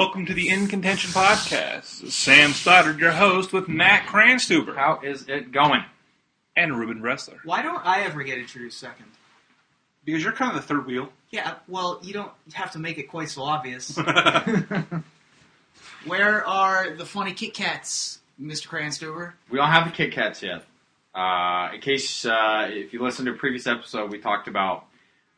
Hello, and welcome to the In Contention Podcast. Sam Stoddard, your host, with Matt Cranstuber How is it going? and Ruben Wrestler. Why don't I ever get introduced second? Because you're kind of the third wheel. Yeah, well, you don't have to make it quite so obvious. Where are the funny Kit Kats, Mr. Cranstuber? We don't have the Kit Kats yet. Uh, in case uh, if you listened to a previous episode, we talked about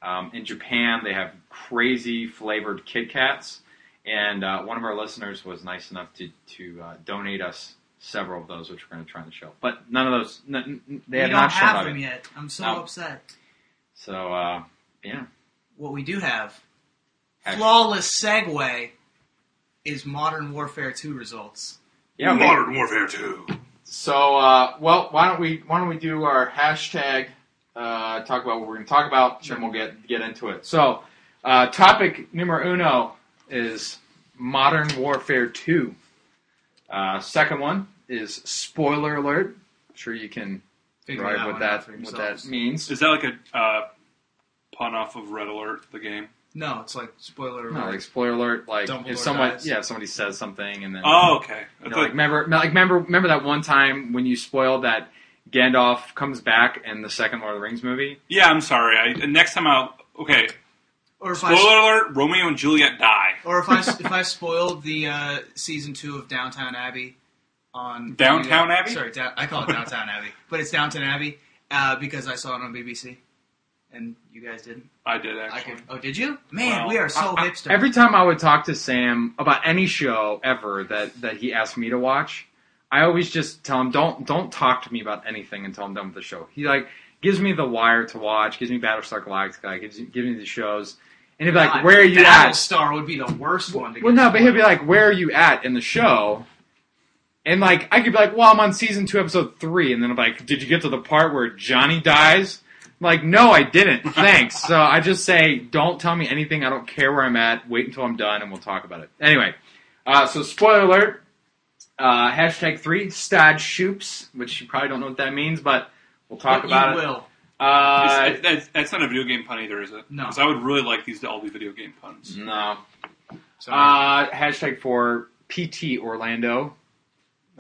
um, in Japan they have crazy flavored Kit Kats, and uh, one of our listeners was nice enough to to uh, donate us several of those, which we're going to try on the show. But none of those, n- n- they we have don't not shown have up them yet. yet. I'm so No. upset. So uh, yeah, What we do have, Hashtag- flawless segue, is Modern Warfare 2 results. yeah. we- Modern Warfare 2. So, uh, well, why don't we why don't we do our hashtag? Uh, talk about what we're going to talk about, then we'll get get into it. So, uh, topic numero uno is Modern Warfare Two. Uh, second one is spoiler alert. I'm sure you can Figure drive that what one that for what yourselves. that means. Is that like a uh, pun off of Red Alert, the game? No, it's like spoiler No, alert. like spoiler alert. Like Dumbledore if someone, dies. yeah, if somebody says something and then Oh, okay. I You know, thought- like remember, like remember, remember that one time when you spoiled that Gandalf comes back in the second Lord of the Rings movie. yeah, I'm sorry. I, next time I'll. Okay. Or if Spoiler I alert Romeo and Juliet die. or if I if I spoiled the uh, season two of Downtown Abbey on Downtown Abbey? Sorry, down, I call it Downtown Abbey, but it's Downton Abbey uh, because I saw it on BBC, and you guys didn't. I did, I actually. could. Oh, did you? Man, Well, we are so I- I- hipster. every time I would talk to Sam about any show ever that that he asked me to watch, I always just tell him don't don't talk to me about anything until I'm done with the show. He like gives me The Wire to watch, gives me Battlestar Galactica, gives gives me the shows, and he'd be like, God, "Where are you at?" Star would be the worst one to get. Well, no, but he'll be like, "Where are you at in the show?" And like, I could be like, "Well, I'm on season two, episode three. and then I'm like, "Did you get to the part where Johnny dies?" I'm like, no, I didn't. Thanks. so I just say, don't tell me anything. I don't care where I'm at. Wait until I'm done, and we'll talk about it. Anyway, uh, so spoiler alert. Uh, hashtag three, Stad Shoops, which you probably don't know what that means, but we'll talk But about you it. will. Uh, It's- that's, that's not a video game pun either, is it? No. Because I would really like these to all be video game puns. no. So, Uh, hashtag for PT Orlando.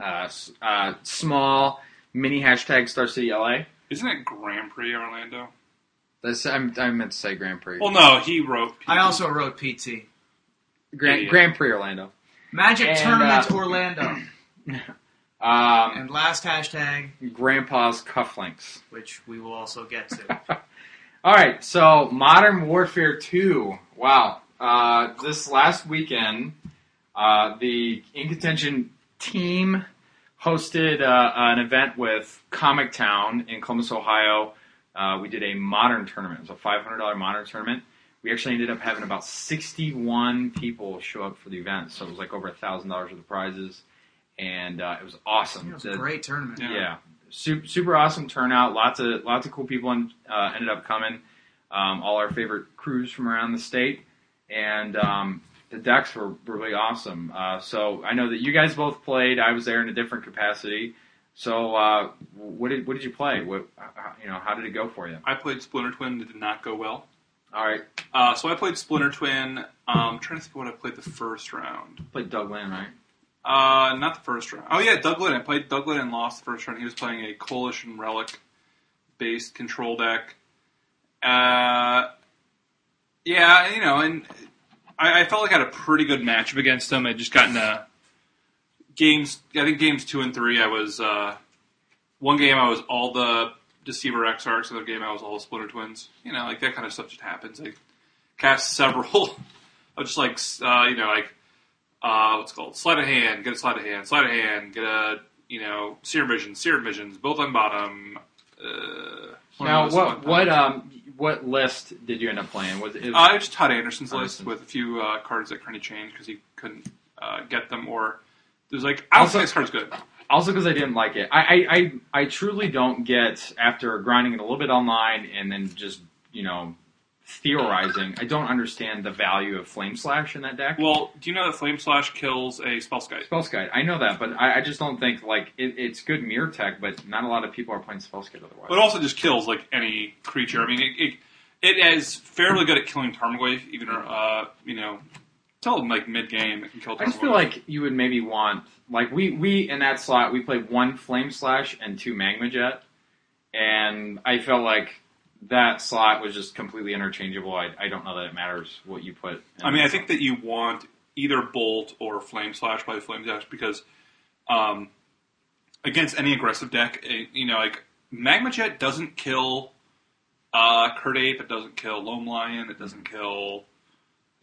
Uh, uh, small mini hashtag Star City LA. Isn't it Grand Prix Orlando? That's, I'm, I meant to say Grand Prix. Well, no, he wrote. I also wrote PT. Grand, idiot. Grand Prix Orlando. Magic And, Tournament uh, Orlando. Um, And last hashtag, Grandpa's cufflinks. which we will also get to. All right, so Modern Warfare 2. Wow. Uh, this last weekend, uh, the In Contention team hosted uh, an event with Comic Town in Columbus, Ohio. Uh, we did a modern tournament. It was a $500 modern tournament. We actually ended up having about 61 people show up for the event, so it was like over $1,000 worth of prizes, and uh, it was awesome. It was a great tournament. Yeah. yeah, super, super awesome turnout. Lots of lots of cool people uh, ended up coming. Um, all our favorite crews from around the state, and um, the decks were really awesome. Uh, so I know that you guys both played. I was there in a different capacity. So uh, what did what did you play? What how- you know? How did it go for you? I played Splinter Twin. It did not go well. All right, Uh, so I played Splinter Twin. Um, I'm trying to think what I played the first round. played Doug Lynn, right? Uh, not the first round. Oh yeah, Doug Lynn. I played Doug Lynn and lost the first round. He was playing a Coalition Relic based control deck. Uh, yeah, you know, and I, I felt like I had a pretty good matchup against him. I just gotten uh games. I think games two and three. I was uh, one game. I was all the Deceiver Exarchs. Another game. I was all the Splinter Twins. You know, like that kind of stuff just happens. I cast several. of just like uh, you know, like uh, what's it called sleight of hand, get a sleight of hand, sleight of hand, get a you know seer vision, Serum Visions, both on bottom. Uh, Now, what what um what list did you end up playing? Was it? Uh, just Todd Anderson's list with a few uh, cards that Kearney changed because he couldn't uh, get them, or there's like I don't Also- think this card's good. also because I didn't like it. I, I, I, I truly don't get after grinding it a little bit online and then just you know theorizing. I don't understand the value of Flame Slash in that deck. Well, do you know that Flame Slash kills a Spell Skite? Spellskite, I know that, but I, I just don't think like it, it's good mirror tech. But not a lot of people are playing Spellskite otherwise. But it also just kills like any creature. I mean, it, it, it is fairly good at killing Tarmogoyf, even uh, you know, Till like mid game, it can kill. I just feel like you would maybe want like we we in that slot we played one flame slash and two magma jet, and I felt like that slot was just completely interchangeable. I, I don't know that it matters what you put. in I mean, I think that you want either bolt or flame slash by flame slash because um, against any aggressive deck, eh, you know, like magma jet doesn't kill uh, Kird Ape, it doesn't kill Loam Lion, it doesn't kill.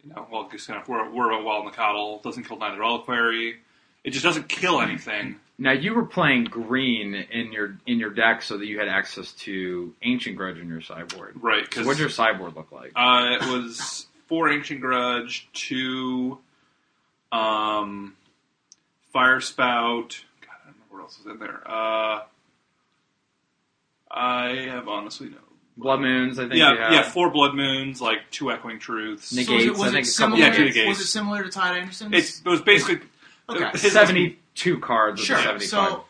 You know, well, just kind of we're we're a Wild Nacatl. It doesn't kill neither Reliquary. It just doesn't kill anything. Now you were playing green in your in your deck so that you had access to Ancient Grudge in your sideboard. Right, So what did your sideboard look like? Uh, it was four Ancient Grudge, two um, Firespout. God, I don't remember what else was in there. Uh, I have honestly no. Blood Moons, I think. Yeah, you had. yeah, four Blood Moons, like two Echoing Truths. Neg- So was it, was I it think a couple- similar? Yeah, two negates. was it similar to Todd Anderson's? It's, it was basically okay. his- Seventy-two cards. Sure. Of the Seventy-five. So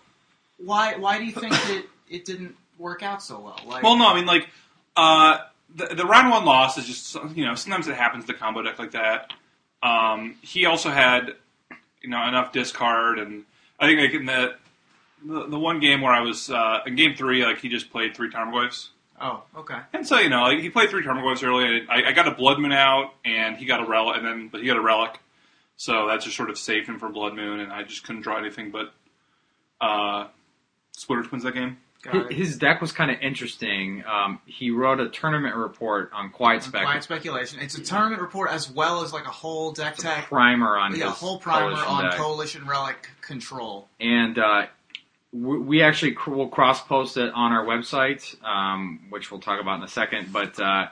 why why do you think that it didn't work out so well? Like, Well, no, I mean like uh, the the round one loss is just you know sometimes it happens to combo deck like that. Um, he also had you know enough discard, and I think like in the the, the one game where I was uh, in game three, like he just played three Tarmogoyfs. Oh, okay. And so you know, like, he played three Tarmogoyfs early. And I, I got a Blood Moon out, and he got a relic, and then but he got a relic, so that just sort of saved him from Blood Moon, and I just couldn't draw anything but uh, Splinter Twins that game. Got Hi- it. His deck was kind of interesting. Um, he wrote a tournament report on Quiet Spec Quiet speculation. It's a tournament report as well as like a whole deck tech. primer on Yeah, a his whole primer Coalition on deck. Coalition Relic Control. and uh, we, we actually cr- will cross post it on our website, um, which we'll talk about in a second. But uh,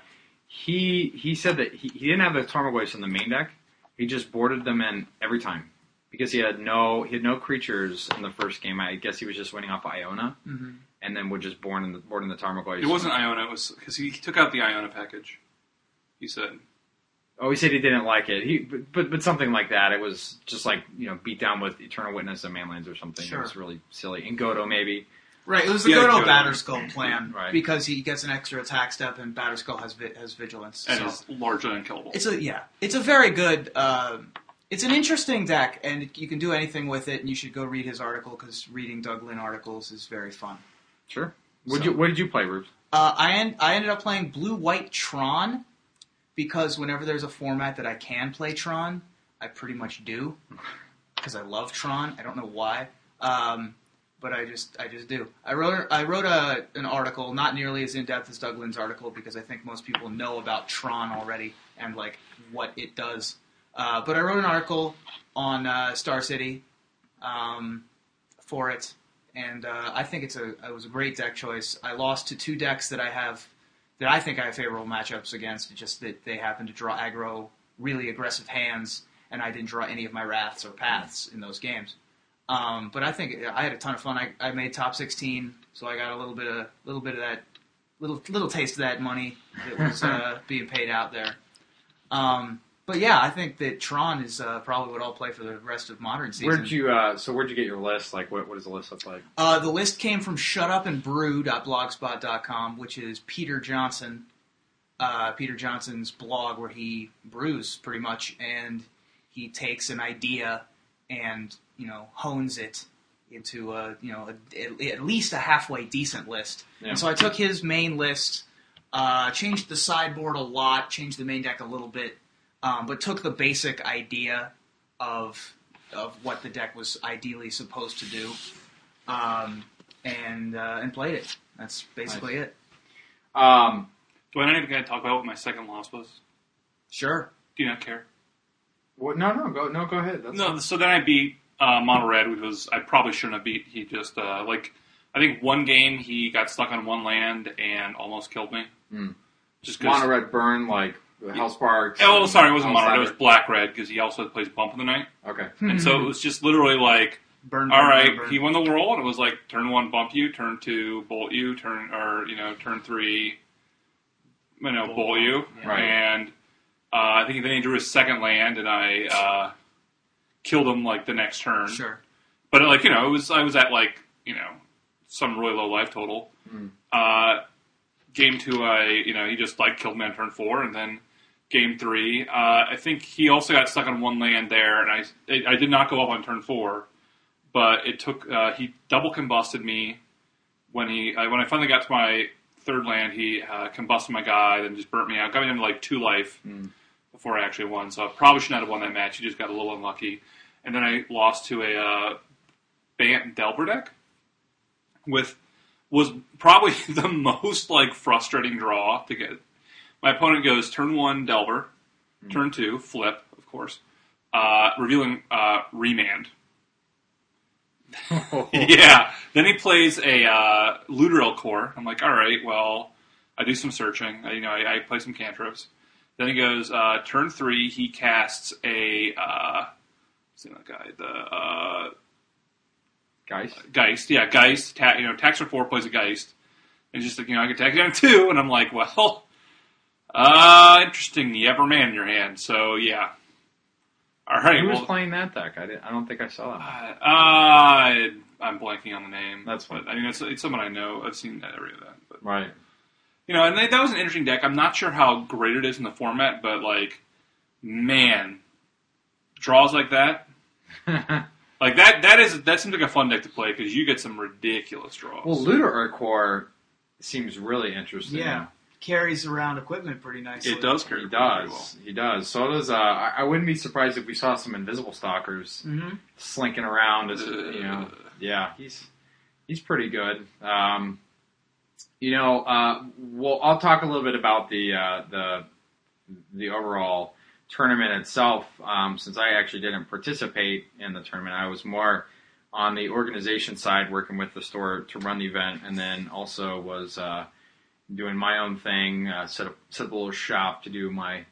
he he said that he, he didn't have the Tarmogoyfs in the main deck. He just boarded them in every time because he had no he had no creatures in the first game. I guess he was just winning off Iona, Mhm. and then would just board in the board in the Tarmogoyfs. It wasn't Iona. It was because he, he took out the Iona package. He said. Oh, he said he didn't like it. He, but, but but something like that. It was just like you know beat down with Eternal Witness and Manlands or something. Sure. It was really silly. And Godo maybe. Right, it was the Yeah, good old. Batterskull plan Right. because he gets an extra attack step and Batterskull has vi- has vigilance. and so. is largely unkillable. It's a yeah, it's a very good. Uh, it's an interesting deck, and you can do anything with it. And you should go read his article because reading Doug Lynn articles is very fun. Sure. What So- you what did you play, Rubes? Uh, I en- I ended up playing Blue White Tron because whenever there's a format that I can play Tron, I pretty much do because I love Tron. I don't know why, um, but I just I just do. I wrote I wrote a, an article, not nearly as in depth as Doug Lynn's article because I think most people know about Tron already and like what it does. Uh, but I wrote an article on uh, Star City um, for it, and uh, I think it's a it was a great deck choice. I lost to two decks that I have that I think I have favorable matchups against. Just that they happen to draw aggro, really aggressive hands, and I didn't draw any of my wraths or paths in those games. Um, but I think I had a ton of fun. I, I made top sixteen, so I got a little bit of little bit of that little little taste of that money that was uh, being paid out there. Um, but yeah, I think that Tron is uh, probably what I'll play for the rest of modern season. Where'd you uh, so where'd you get your list? Like what what does the list look like? Uh, the list came from shutupandbrew.blogspot.com, which is Peter Johnson, uh, Peter Johnson's blog where he brews pretty much, and he takes an idea and you know hones it into a you know a, at least a halfway decent list. Yeah. And so I took his main list, uh, changed the sideboard a lot, changed the main deck a little bit, um, but took the basic idea of of what the deck was ideally supposed to do, um, and uh, and played it. That's basically it. Um, Do I need to kind of talk about what my second loss was? Sure. Do you not care? what, no no go no go ahead. That's No, so then I beat uh, Monored, which was I probably shouldn't have beat. He just uh, like I think one game he got stuck on one land and almost killed me. Hmm. Just because. Mono red burn like Hellsparks. Oh, sorry, it wasn't Mono Red. It was Black Red because he also plays Bump in the Night, Okay. and so it was just literally like, Burn. all burn, right, burn, burn. he won the world, and it was like turn one bump you, turn two bolt you, turn or you know turn three, you know bolt you, Yeah. Right. and uh, I think then he drew his second land, and I uh, killed him like the next turn. Sure. But like you know, it was I was at like you know some really low life total. Mm. Uh, game two, I you know he just like killed me on turn four, and then game three. Uh, I think he also got stuck on one land there, and I I did not go up on turn four, but it took uh, he double combusted me when he uh, when I finally got to my third land. He uh, combusted my guy, then just burnt me out, got me down to like two life Mm. Before I actually won. So I probably should not have won that match. He just got a little unlucky, and then I lost to a uh, Bant Delver deck with was probably the most like frustrating draw to get. My opponent goes turn one Delver, turn two flip, of course, uh, revealing uh, remand. yeah. Then he plays a uh, Looter il-Kor. I'm like, all right, well, I do some searching. I, you know, I, I play some cantrips. Then he goes uh, turn three. He casts a uh, the other guy? The uh, Guys, Geist. Yeah, Geist. Ta- you know, tax for four plays a Geist. And just like you know, I can tack it down two, and I'm like, well, uh, interesting. You have a man in your hand, so yeah. All right. who was well, playing that deck? I, didn't, I don't think I saw that. uh, I'm blanking on the name. That's what I mean, it's, it's someone I know. I've seen that every of that. But Right. You know, and they, that was an interesting deck. I'm not sure how great it is in the format, but like, man, draws like that, like that. That is that seems like a fun deck to play because you get some ridiculous draws. well, Looter il-Kor seems really interesting. Yeah. Carries around equipment pretty nicely. it does carry He pretty well. does. He does. So does. Uh, I I wouldn't be surprised if we saw some invisible stalkers hmm slinking around. As you know, yeah, he's he's pretty good. Um, you know, uh, well, I'll talk a little bit about the uh, the the overall tournament itself. Um, since I actually didn't participate in the tournament, I was more on the organization side, working with the store to run the event, and then also was uh, doing my own thing. Uh, set up set up a little shop to do my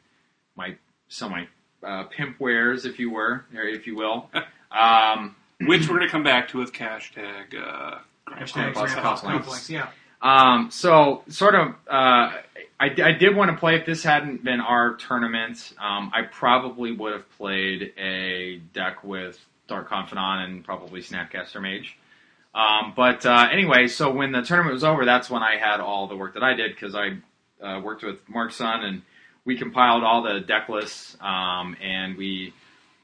my sell my uh, pimp wares, if you were, or if you will. Um, Which we're gonna come back to with hashtag. Uh, Hashtag Plus Grandpa cost Cufflinks, links. Yeah. Um, so sort of, uh, I, I did want to play. If this hadn't been our tournament, um, I probably would have played a deck with Dark Confidant and probably Snapcaster Mage. Um, but uh, anyway, so when the tournament was over, that's when I had all the work that I did because I uh, worked with Mark Sun and we compiled all the deck lists um, and we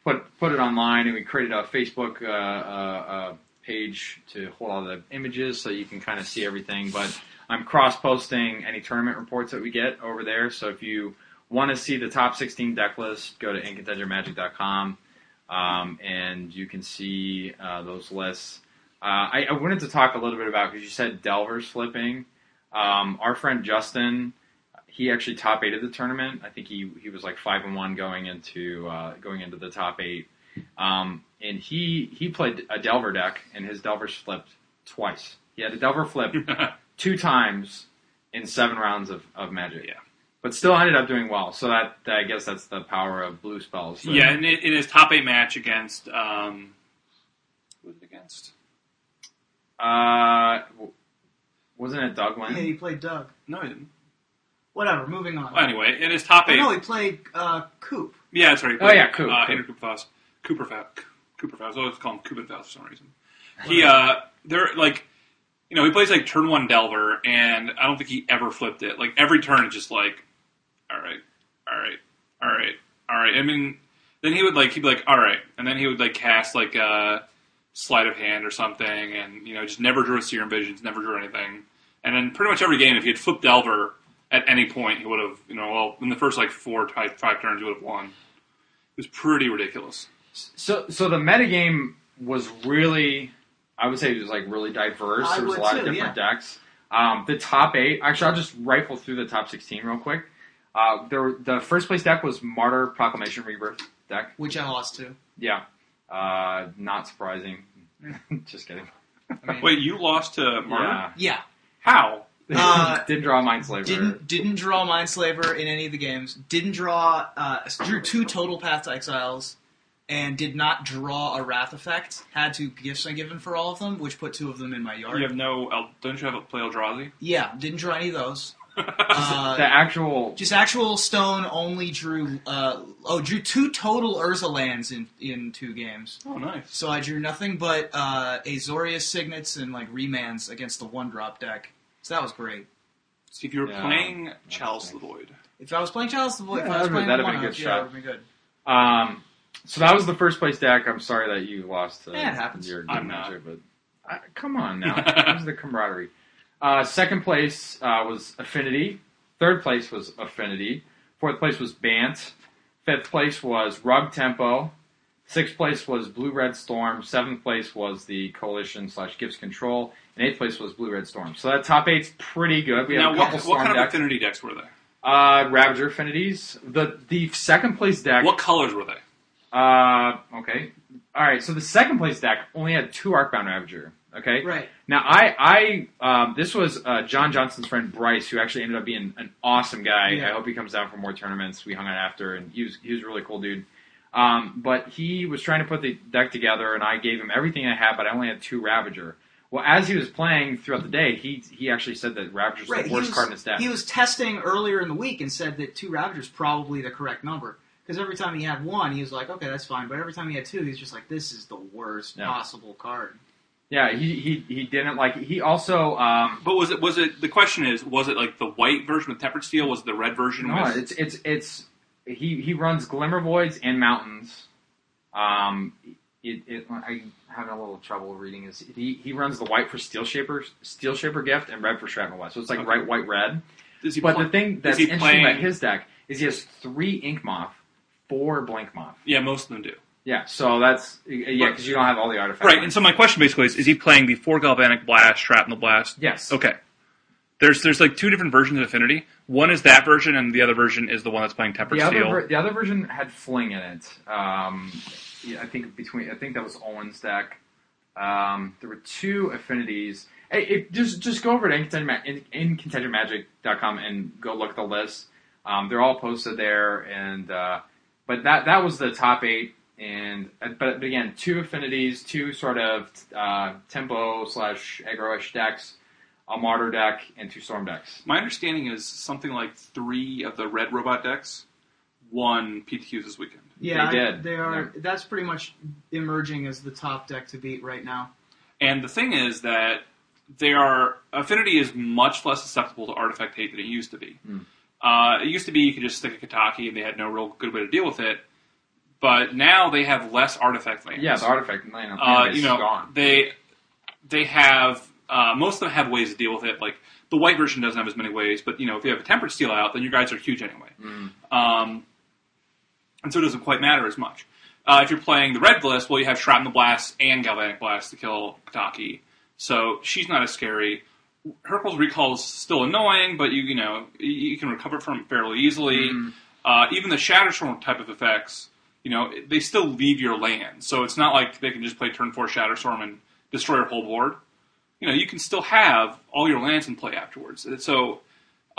put put it online and we created a Facebook uh, uh, uh, page to hold all the images so you can kind of see everything. But I'm cross posting any tournament reports that we get over there. So if you want to see the top 16 deck list, go to incontentionmagic.com um, and you can see uh, those lists. Uh, I, I wanted to talk a little bit about because you said Delver's flipping. Um, our friend Justin, he actually top eighted the tournament. I think he he was like five and one going into uh, going into the top eight. Um, and he he played a Delver deck, and his Delver's flipped twice. He had a Delver flip two times in seven rounds of, of Magic. Yeah. But still ended up doing well. So that, that I guess that's the power of blue spells. yeah, and in, in his top eight match against um, who was it against? Uh, wasn't it Doug Yeah, he played Doug. No, he didn't. Whatever. Moving on. Well, anyway, in his top Oh, eight, no, he played uh, Coop. yeah, that's right. he Oh, played, yeah, Coop, uh, Coop. Andrew Cooperfaus, Cooperfaus, Cooperfaus. I always call him Cooperfaus for some reason. He, uh, they're like, you know, he plays like turn one Delver, and I don't think he ever flipped it. Like every turn, it's just like, all right, all right, all right, all right. I mean, then he would like he'd be like, all right, and then he would like cast like a sleight of hand or something, and you know, just never drew a Serum Visions, never drew anything. And then pretty much every game, if he had flipped Delver at any point, he would have, you know, well, in the first like four, five, five turns, he would have won. It was pretty ridiculous. So, so the metagame was really, I would say it was like really diverse. I there was a would lot of too, different decks. Um, the top eight, actually, I'll just rifle through the top 16 real quick. Uh, there, the first place deck was Martyr Proclamation Rebirth deck. Which I lost to. Yeah. Uh, not surprising. just kidding. I mean, Wait, you lost to Martyr? Yeah. yeah. How? Uh, Didn't draw Mindslaver. Didn't didn't draw Mindslaver in any of the games. Didn't draw uh, drew two total Path to Exiles, and did not draw a Wrath effect. Had two Gifts Ungiven for all of them, which put two of them in my yard. You have no. El- don't you have a play Eldrazi? Yeah, didn't draw any of those. Uh, the actual just actual stone only drew. Uh, oh, drew two total Urza lands in in two games. oh, nice. So I drew nothing but uh, Azorius signets and like remands against the one drop deck. So that was great. See, if you were Yeah, playing that's Chalice nice. the Void, If I was playing Chalice of the Void, if I was that'd- playing that'd one, have been a good yeah, shot. that would be good. Um, so that was the first place deck. I'm sorry that you lost. To Yeah, it happens. Your I'm good not. matchup, but uh, come on now. Where's the camaraderie? Uh, second place uh, was Affinity. Third place was Affinity. Fourth place was Bant. Fifth place was Rug Tempo. Sixth place was Blue Red Storm. Seventh place was the Coalition slash Gifts Control. And eighth place was Blue Red Storm. So that top eight's pretty good. We have a what, couple what Storm kind of affinity decks were they? Uh, Ravager Affinities. The the second place deck. What colors were they? Uh, okay. All right. So the second place deck only had two Arcbound Ravager. Okay. Right. Now I I um, this was uh, John Johnson's friend Bryce, who actually ended up being an awesome guy. Yeah. I hope he comes down for more tournaments. We hung out after, and he was he was a really cool dude. Um, but he was trying to put the deck together, and I gave him everything I had, but I only had two Ravager. Well, as he was playing throughout the day, he he actually said that Ravager's Right. the worst was, card in his deck. he was testing earlier in the week and said that two Ravagers probably the correct number. Because every time he had one, he was like, okay, that's fine. But every time he had two, he was just like, this is the worst Yeah. possible card. yeah, he, he he didn't like. He also um, But was it was it? The question is, was it like the white version with tempered steel? Was it the red version No, with? it's it's it's he he runs Glimmervoids and Mountains. Um, it, it I'm having a little trouble reading his. He he runs the white for Steel Shaper Steel Shaper Gift and red for Shrapnel Blast. So it's like Okay. right white red. Is he But play- the thing that's he interesting playing- about his deck is he has three Ink Moth, Blinkmoth. yeah, most of them do. Yeah, so that's yeah because you don't have all the artifacts. Right, and so my question basically is: Is he playing the four galvanic blast, shrapnel blast? yes, Okay. There's there's like two different versions of Affinity. One is that version, and the other version is the one that's playing tempered The other, steel. ver- the other version had Fling in it. Um, yeah, I think between I think that was Owen's deck. Um, there were two affinities. Hey, it, just just go over to Ma- in, incontentionmagic.com and go look at the list. Um, they're all posted there, and uh, but that that was the top eight. And uh, but, but again, two affinities, two sort of uh, tempo slash aggro-ish decks, a martyr deck, and two storm decks. My understanding is something like three of the red robot decks won PTQs this weekend. Yeah, They I- did. They are. That's pretty much emerging as the top deck to beat right now. And the thing is that they are Affinity is much less susceptible to artifact hate than it used to be. Hmm. Uh, it used to be you could just stick a Kataki and they had no real good way to deal with it. But now they have less artifact lands. Yeah, the artifact, know, uh, you is know, gone. they they have uh, most of them have ways to deal with it. Like the white version doesn't have as many ways, but you know if you have a tempered steel out, then your guys are huge anyway, Mm. um, and so it doesn't quite matter as much. Uh, if you're playing the red list, well, you have shrapnel blast and galvanic blast to kill Kataki, so she's not as scary. Hurkyl's Recall is still annoying, but you you know you, can recover from it fairly easily. Mhm. Uh, even the Shatterstorm type of effects, you know, they still leave your land. So it's not like they can just play turn four Shatterstorm and destroy your whole board. You know, you can still have all your lands in play afterwards. So,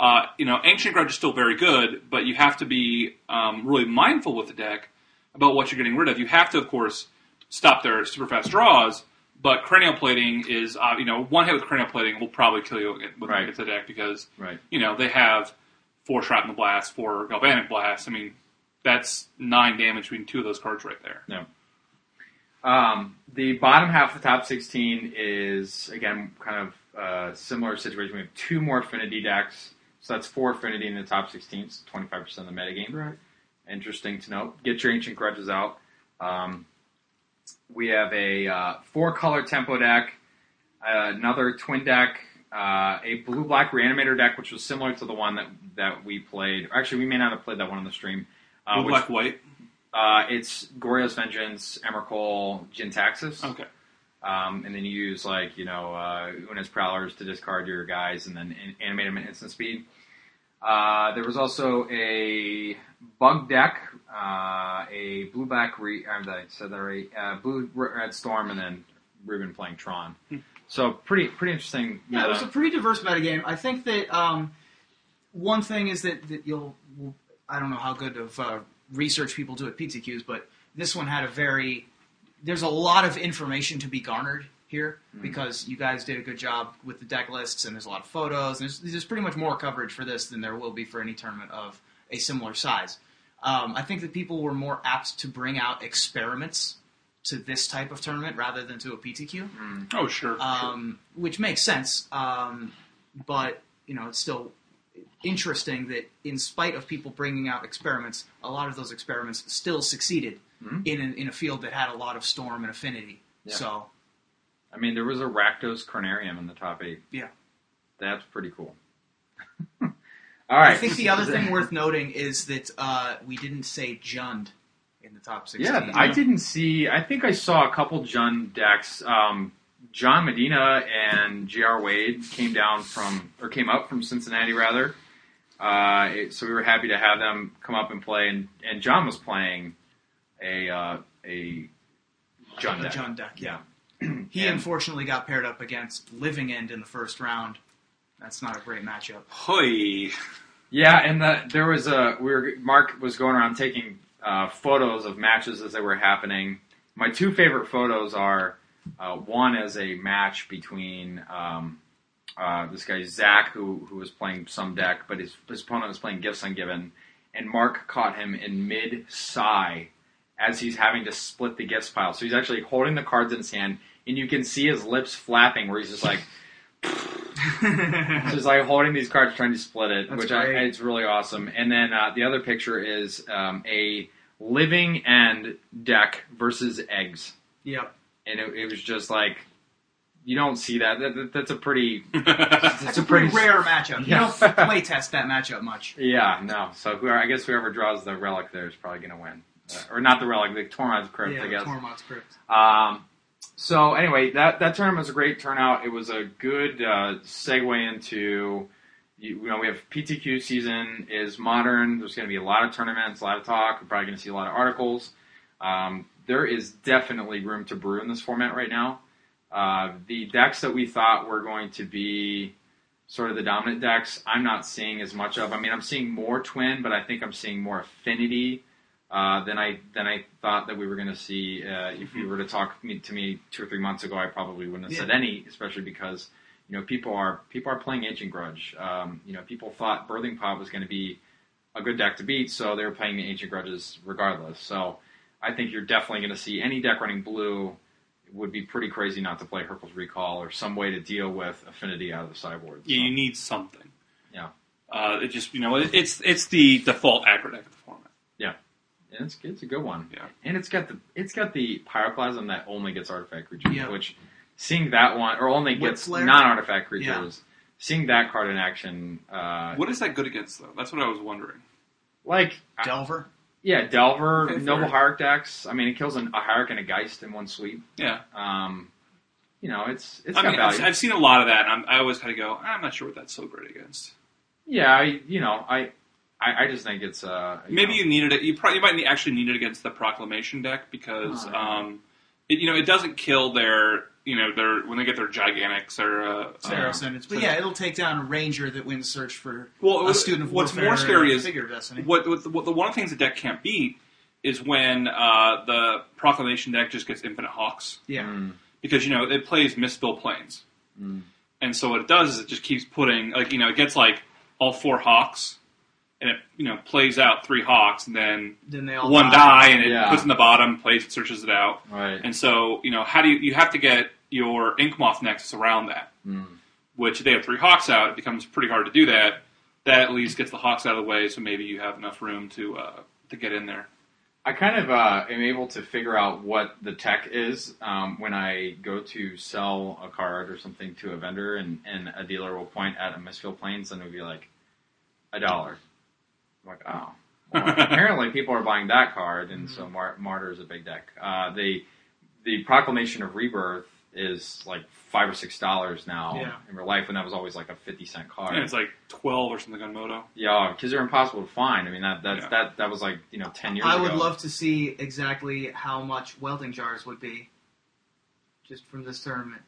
uh, you know, Ancient Grudge is still very good, but you have to be um, really mindful with the deck about what you're getting rid of. You have to, of course, stop their super fast draws. But cranial plating is, uh, you know, one hit with cranial plating will probably kill you with Right. against the deck because Right. you know, they have four shrapnel blasts, four galvanic blasts. I mean, that's nine damage between two of those cards right there. Um, the bottom half of the top 16 is, again, kind of a similar situation. We have two more affinity decks. So that's four affinity in the top 16. It's 25% of the metagame. Right. Interesting to note. Get your Ancient Grudges out. Um, we have a uh, four color tempo deck, uh, another twin deck, uh, a blue black reanimator deck, which was similar to the one that, that we played. Actually, we may not have played that one on the stream. Uh, Blue-black-white. uh, it's Goryo's Vengeance, Emrakul, Jin-Gitaxias. Okay. Um, and then you use like you know uh, Oona's Prowlers to discard your guys and then animate them at instant speed. Uh, there was also a bug deck, uh, a blue black re- uh, I said that right, uh, blue red storm, and then Ruben playing Tron. Hmm. So pretty pretty interesting. Yeah, it was a pretty diverse metagame. I think that um, one thing is that, that you'll, I don't know how good of uh, research people do at PTQs, but this one had a very, there's a lot of information to be garnered here because you guys did a good job with the deck lists and there's a lot of photos. And there's, there's pretty much more coverage for this than there will be for any tournament of a similar size. Um, I think that people were more apt to bring out experiments to this type of tournament rather than to a PTQ Oh, sure. sure. um, which makes sense. Um, but you know, it's still interesting that in spite of people bringing out experiments, a lot of those experiments still succeeded Mhm. in an, in a field that had a lot of storm and affinity. Yeah. So I mean, there was a Rakdos Cornarium in the top eight. Yeah. That's pretty cool. All right. I think the other thing worth noting is that uh, we didn't say Jund in the top sixteen. Yeah, I didn't see. I think I saw a couple Jund decks. Um, John Medina and Gr Wade came down from, or came up from Cincinnati rather. Uh, it- so we were happy to have them come up and play. And, and John was playing a uh, a Jund deck. Jund deck. Yeah, he And- unfortunately got paired up against Living End in the first round. That's not a great matchup. Hoy. Yeah, and the, there was a we were Mark was going around taking uh, photos of matches as they were happening. My two favorite photos are uh, one is a match between um, uh, this guy Zach who who was playing some deck, but his, his opponent was playing Gifts Ungiven, and Mark caught him in mid sigh as he's having to split the gifts pile. So he's actually holding the cards in his hand, and you can see his lips flapping where he's just like. just like holding these cards trying to split it, That's which I, great. it's really awesome. And then uh, the other picture is um, a living end deck versus eggs, yep. and it, it was just like you don't see that. that, that- that's a pretty That's it's a pretty rare matchup. Yeah. You don't play test that matchup much. yeah no. So whoever, I guess whoever draws the relic there is probably going to win, uh, or not the relic, the Tormod's crypt, yeah, I guess. Tormod's Crypt. Um, so anyway, that that tournament was a great turnout. It was a good uh, segue into you, you know we have PTQ season is modern. There's going to be a lot of tournaments, a lot of talk. We're probably going to see a lot of articles. Um, there is definitely room to brew in this format right now. Uh, the decks that we thought were going to be sort of the dominant decks, I'm not seeing as much of. I mean, I'm seeing more twin, but I think I'm seeing more affinity uh, than I than I thought that we were going to see. Uh, if you were to talk me, to me two or three months ago, I probably wouldn't have said any, especially because you know people are people are playing Ancient Grudge. Um, you know, people thought Birthing Pod was going to be a good deck to beat, so they were playing the Ancient Grudges regardless. So I think you're definitely going to see any deck running blue. Would be pretty crazy not to play Hurkyl's Recall or some way to deal with affinity out of the sideboard. Yeah, you need something. Yeah. Uh, it just you know it, it's it's the default aggro deck of the format. And it's, it's a good one. Yeah. And it's got the it's got the pyroclasm that only gets artifact creatures, Yeah. which seeing that one or only gets non artifact creatures. Seeing that card in action, uh, What is that good against though? That's what I was wondering. like Delver. yeah, Delver, Okay, Noble fair. Hierarch decks. I mean, it kills an, a Hierarch and a Geist in one sweep. Yeah, Um, you know, it's it's I got mean value. I've, I've seen a lot of that, and I'm, I always kind of go, I'm not sure what that's so great against. yeah, I, you know, I, I I just think it's uh Maybe know, you needed it. You probably you might actually need it against the proclamation deck because Oh. um, it, you know it doesn't kill their you know their when they get their gigantics or uh, Serra uh, Ascendants. But yeah, it'll take down a ranger that wins search for well a what- student of what's more scary is figure destiny. what, what, the, what the one of the things the deck can't beat is when uh, the proclamation deck just gets infinite hawks Yeah. Mm, because you know it plays Mistveil Plains, mm. and so what it does is it just keeps putting like you know it gets like all four hawks, and it you know plays out three hawks, and then Then they all one die, and it Yeah. puts in the bottom, plays it, searches it out, right. and so you know how do you you have to get your ink moth nexus around that, Mm. which if they have three hawks out, it becomes pretty hard to do that. That at least gets the hawks out of the way, so maybe you have enough room to uh, to get in there. I kind of uh, am able to figure out what the tech is um, when I go to sell a card or something to a vendor, and, and a dealer will point at a Mistveil Plains and it'll be like a dollar. I'm like, oh. Well, apparently, people are buying that card, and so Mar- Martyr is a big deck. Uh, the the Proclamation of Rebirth is like five or six dollars now Yeah. in real life, when that was always like a fifty cent card. And it's like twelve or something on Moto. yeah, because they're impossible to find. I mean, that that's, Yeah. that that was like you know ten years ago. I ago. would love to see exactly how much welding jars would be just from this tournament.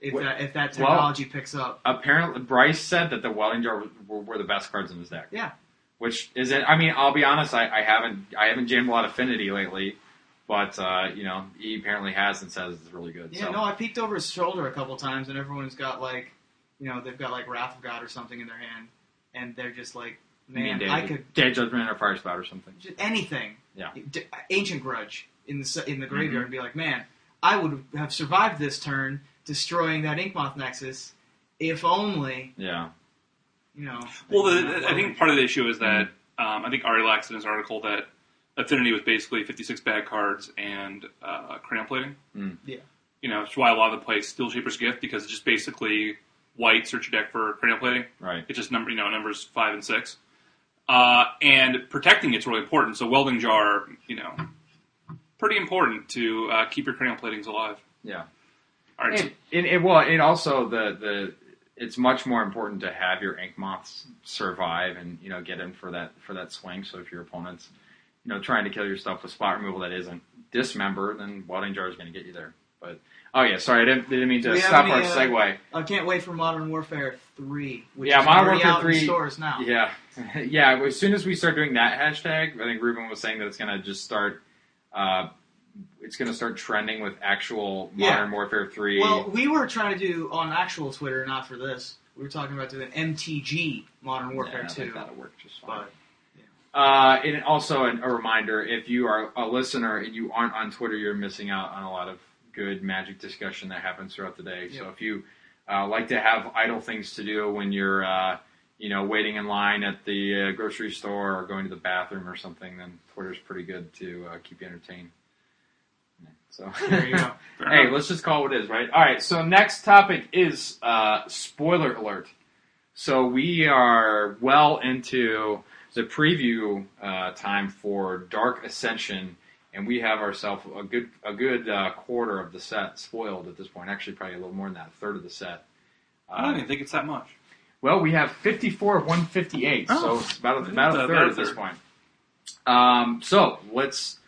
If What- that if that well- technology picks up. apparently Bryce said that the welding jar were, were the best cards in his deck. Yeah. Which isn't. I mean, I'll be honest. I, I haven't. I haven't jammed a lot of affinity lately, but uh, you know, he apparently has and says it's really good. Yeah, so. no, I peeked over his shoulder a couple times and everyone's got like you know, they've got like Wrath of God or something in their hand and they're just like, Man, Day, I could Day Judgment or Firespout or something. just anything. Yeah. Ancient Grudge in the in the Mm-hmm. graveyard and be like, man, I would have survived this turn destroying that Inkmoth Nexus if only. Yeah. You know. Well, the, I think part of the issue is that um, I think Ari Lax in his article that Affinity was basically 56 bad cards and uh, cranial plating. Mm. Yeah. You know, which is why a lot of the play Steel Shaper's Gift because it's just basically white search your deck for cranial plating. Right. It's just number, you know, numbers five and six. Uh, and protecting it's really important. So welding jar, you know, pretty important to uh, keep your cranial platings alive. Yeah. All right. so- And, and, and well, and also the the it's much more important to have your ink moths survive and you know get in for that for that swing. So if your opponent's you know trying to kill your stuff with spot removal that isn't dismember, then welding jar is going to get you there. But oh yeah, sorry, I didn't, didn't mean to stop any, our uh, segue. I can't wait for Modern Warfare 3, which Yeah, is Modern Warfare out 3 in stores now. Yeah, yeah. As soon as we start doing that hashtag, I think Ruben was saying that it's going to just start. Uh, it's going to start trending with actual Yeah. Modern Warfare Three. Well, we were trying to do on actual Twitter, not for this. We were talking about doing MTG Modern Warfare Yeah, I 2. think that'll work just fine. But Uh, and also an, a reminder: if you are a listener and you aren't on Twitter, you're missing out on a lot of good Magic discussion that happens throughout the day. So if you uh, like to have idle things to do when you're, uh, you know, waiting in line at the uh, grocery store or going to the bathroom or something, then Twitter's pretty good to uh, keep you entertained. Yeah, So there you go. Hey, enough. let's just call it what it is, right? All right. So next topic is uh, spoiler alert. So we are well into the preview uh, time for Dark Ascension, and we have ourselves a good a good uh, quarter of the set spoiled at this point. Actually, probably a little more than that, a third of the set. I don't even think it's that much. well, we have 54 of 158, so Oh. it's about a, about a About third at this point. Um, so let's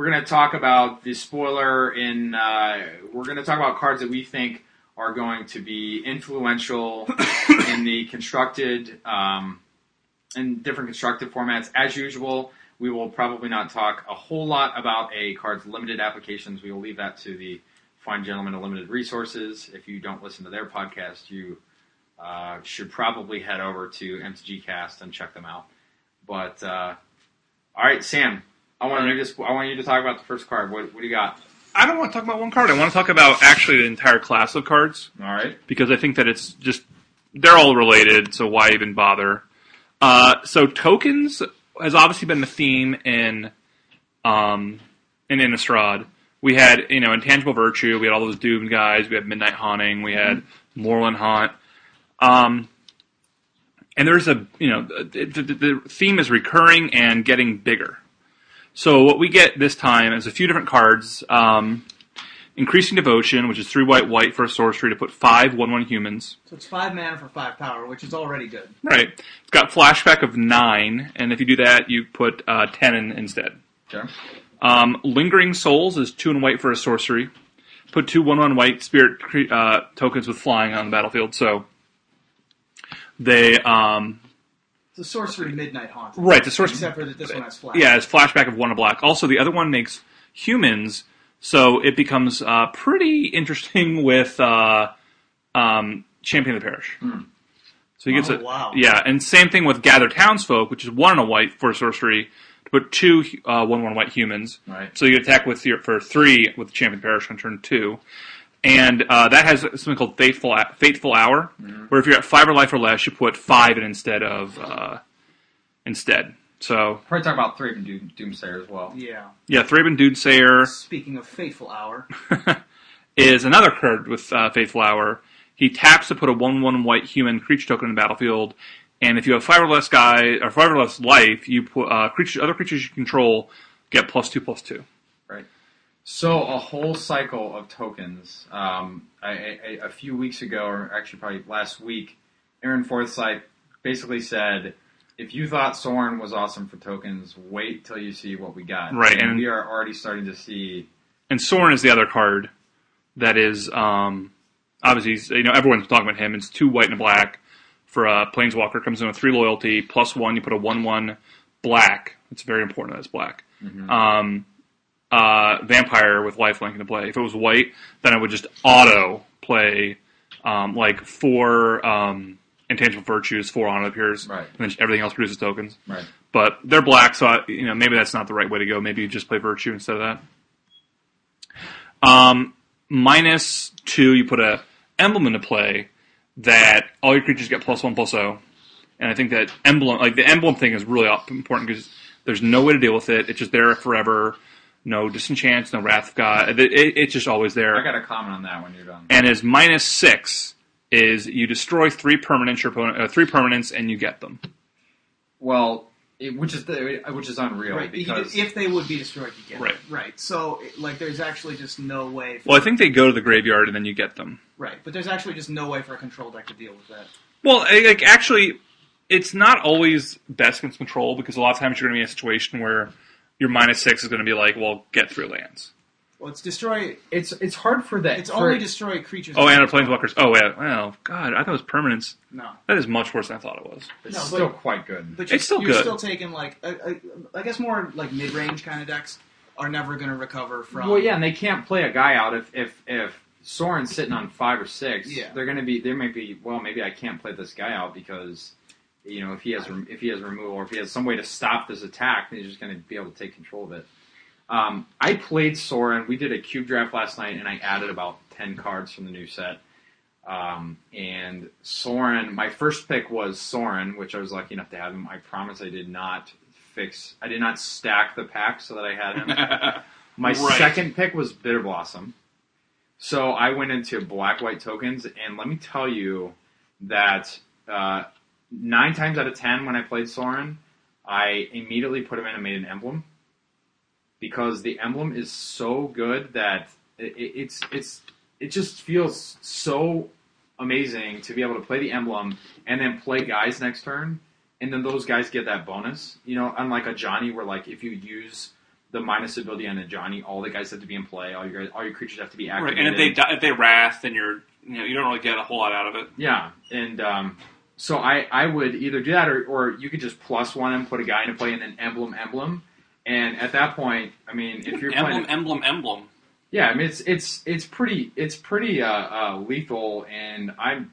we're going to talk about the spoiler in. Uh, we're going to talk about cards that we think are going to be influential in the constructed um, in different constructed formats. As usual, we will probably not talk a whole lot about a card's limited applications. We will leave that to the fine gentlemen of limited resources. If you don't listen to their podcast, you uh, should probably head over to MTG Cast and check them out. But uh, all right, Sam, I want you to sp- I want you to talk about the first card. What, what do you got? I don't want to talk about one card. I want to talk about actually the entire class of cards All right, because I think that it's just they're all related. So why even bother? Uh, so tokens has obviously been the theme in um, in Innistrad. We had you know intangible virtue. We had all those doomed guys. We had midnight haunting. We had Moorland Haunt. Um, and there's a you know the, the, the theme is recurring and getting bigger. So what we get this time is a few different cards. Um, increasing devotion, which is three white white for a sorcery to put five one one humans. So it's 5 mana for 5 power, which is already good. Right. It's got flashback of nine, and if you do that, you put uh, ten in instead. okay. Um, Lingering Souls is two and white for a sorcery. Put two one one white spirit uh, tokens with flying on the battlefield. So they um, A sorcery midnight haunt. right the sorcery. Except for that this one has flash. yeah it's flashback of one of black. Also the other one makes humans, so it becomes uh, pretty interesting with uh, um, Champion of the Parish. So he gets Oh, a wow. yeah, and same thing with Gather Townsfolk, which is one and a white for sorcery, to put two uh, one one white humans. Right. So you attack with your, for three with the Champion Parish on turn two, and uh, that has something called Fateful Fateful Hour, where if you're at five or life or less, you put five in instead of uh, instead. So Probably talk about three Doom, Doomsayer as well. Yeah. yeah, Thraben Doomsayer Speaking of Fateful Hour, is another card with uh, Fateful Hour. He taps to put a one-one white human creature token in the battlefield, and if you have five or less guy or five or less life, you put uh, creatures, other creatures you control get plus two plus two. So a whole cycle of tokens. Um, I, I, a few weeks ago, or actually probably last week, Aaron Forsythe basically said, "If you thought Sorin was awesome for tokens, wait till you see what we got." Right, and- we are already starting to see. And Sorin is the other card that is um, obviously you know everyone's talking about him. It's two white and a black for a planeswalker. Comes in with three loyalty plus one. You put a one-one black. It's very important that it's black. Um, uh, vampire with lifelink into play. If it was white, then I would just auto play um, like four um, intangible virtues, four on appears, Right. and then everything else produces tokens. Right. But they're black, so I, you know maybe that's not the right way to go. Maybe you just play virtue instead of that. Um, minus two, you put a emblem into play that all your creatures get plus one plus zero, And I think that emblem, like the emblem thing, is really important because there's no way to deal with it. It's just there forever. No Disenchant, no wrath of God. It, it, it's just always there. I got a comment on that when you're done. and is minus six is you destroy three permanents your opponent uh, three permanents and you get them. Well, it, which is the, which is unreal Right, because if they would be destroyed, you get Right. them. Right. So, like, there's actually just no way. For, Well, I think they go to the graveyard and then you get them. right, but there's actually just no way for a control deck to deal with that. Well, like actually, it's not always best against control because a lot of times you're going to be in a situation where your minus six is going to be like, well, get through lands. Well, it's destroy. it's it's hard for that. It's for- only destroy creatures. Oh, and the planeswalkers. Oh, yeah. Well, God, I thought it was permanence. no. That is much worse than I thought it was. It's No, but- still quite good. But you're, It's still you're good. still taking like I, I, I guess more like mid range kind of decks are never going to recover from. Well, yeah, and they can't play a guy out if if if Sorin's sitting on five or six. Yeah. they're going to be. There may be. Well, maybe I can't play this guy out because you know if he has if he has removal or if he has some way to stop this attack, he's just going to be able to take control of it. Um, I played Sorin. We did a cube draft last night, and I added about ten cards from the new set. Um, and Sorin, my first pick was Sorin, which I was lucky enough to have him. I promise I did not fix. I did not stack the pack so that I had him. My Right. second pick was Bitterblossom. So I went into black white tokens, and let me tell you that uh, nine times out of ten when I played Sorin, I immediately put him in and made an emblem because the emblem is so good that it, it- it's it's it just feels so amazing to be able to play the emblem and then play guys next turn, and then those guys get that bonus. You know, unlike Ajani, where like if you use the minus ability on Ajani, all the guys have to be in play. All your guys, all your creatures have to be Right, and if they di- if they wrath, then you're you know you don't really get a whole lot out of it. yeah, and um, so I I would either do that or or you could just plus one and put a guy into play and then emblem emblem. And at that point, I mean, if you're Emblem, playing, emblem, emblem. yeah, I mean it's it's it's pretty it's pretty uh, uh, lethal, and I'm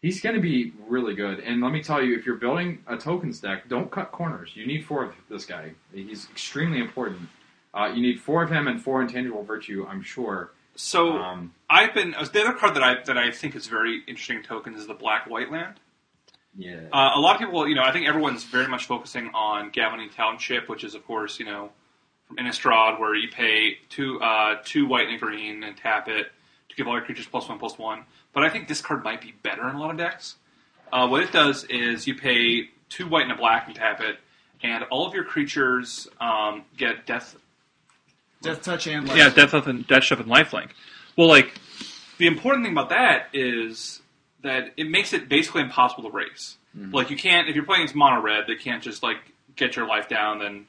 he's going to be really good. And let me tell you, if you're building a tokens deck, don't cut corners. You need four of this guy. He's extremely important. Uh, you need four of him and four intangible virtue. I'm sure. So Um, I've been uh, the other card that I that I think is very interesting in tokens is the black white land. Yeah. Uh, a lot of people, you know, I think everyone's very much focusing on Gavony Township, which is, of course, you know, from Innistrad, where you pay two, uh, two white and a green and tap it to give all your creatures plus one, plus one. But I think this card might be better in a lot of decks. Uh, what it does is you pay two white and a black and tap it, and all of your creatures um, get death Death touch and like, yeah, Death Up and Death Ship and Lifelink. Well, like the important thing about that is that it makes it basically impossible to race. Mm-hmm. Like you can't if you're playing against mono red, they can't just like get your life down then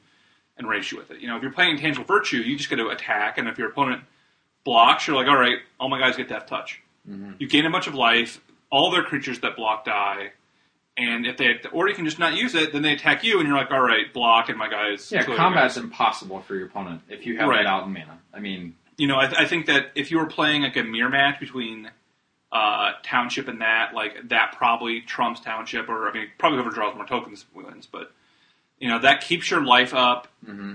and race you with it. You know, if you're playing Intangible Virtue, you just got to attack, and if your opponent blocks, you're like, all right, all my guys get Death Touch. Mm-hmm. You gain a bunch of life. All their creatures that block die. And if they, or you can just not use it, then they attack you, and you're like, all right, block, and my guys. Yeah, combat's guys. impossible for your opponent if you have Right. that out in mana. I mean, you know, I, I think that if you were playing like a mirror match between uh, Township and that, like that probably trumps Township, or I mean, probably whoever draws more tokens wins. But you know, that keeps your life up.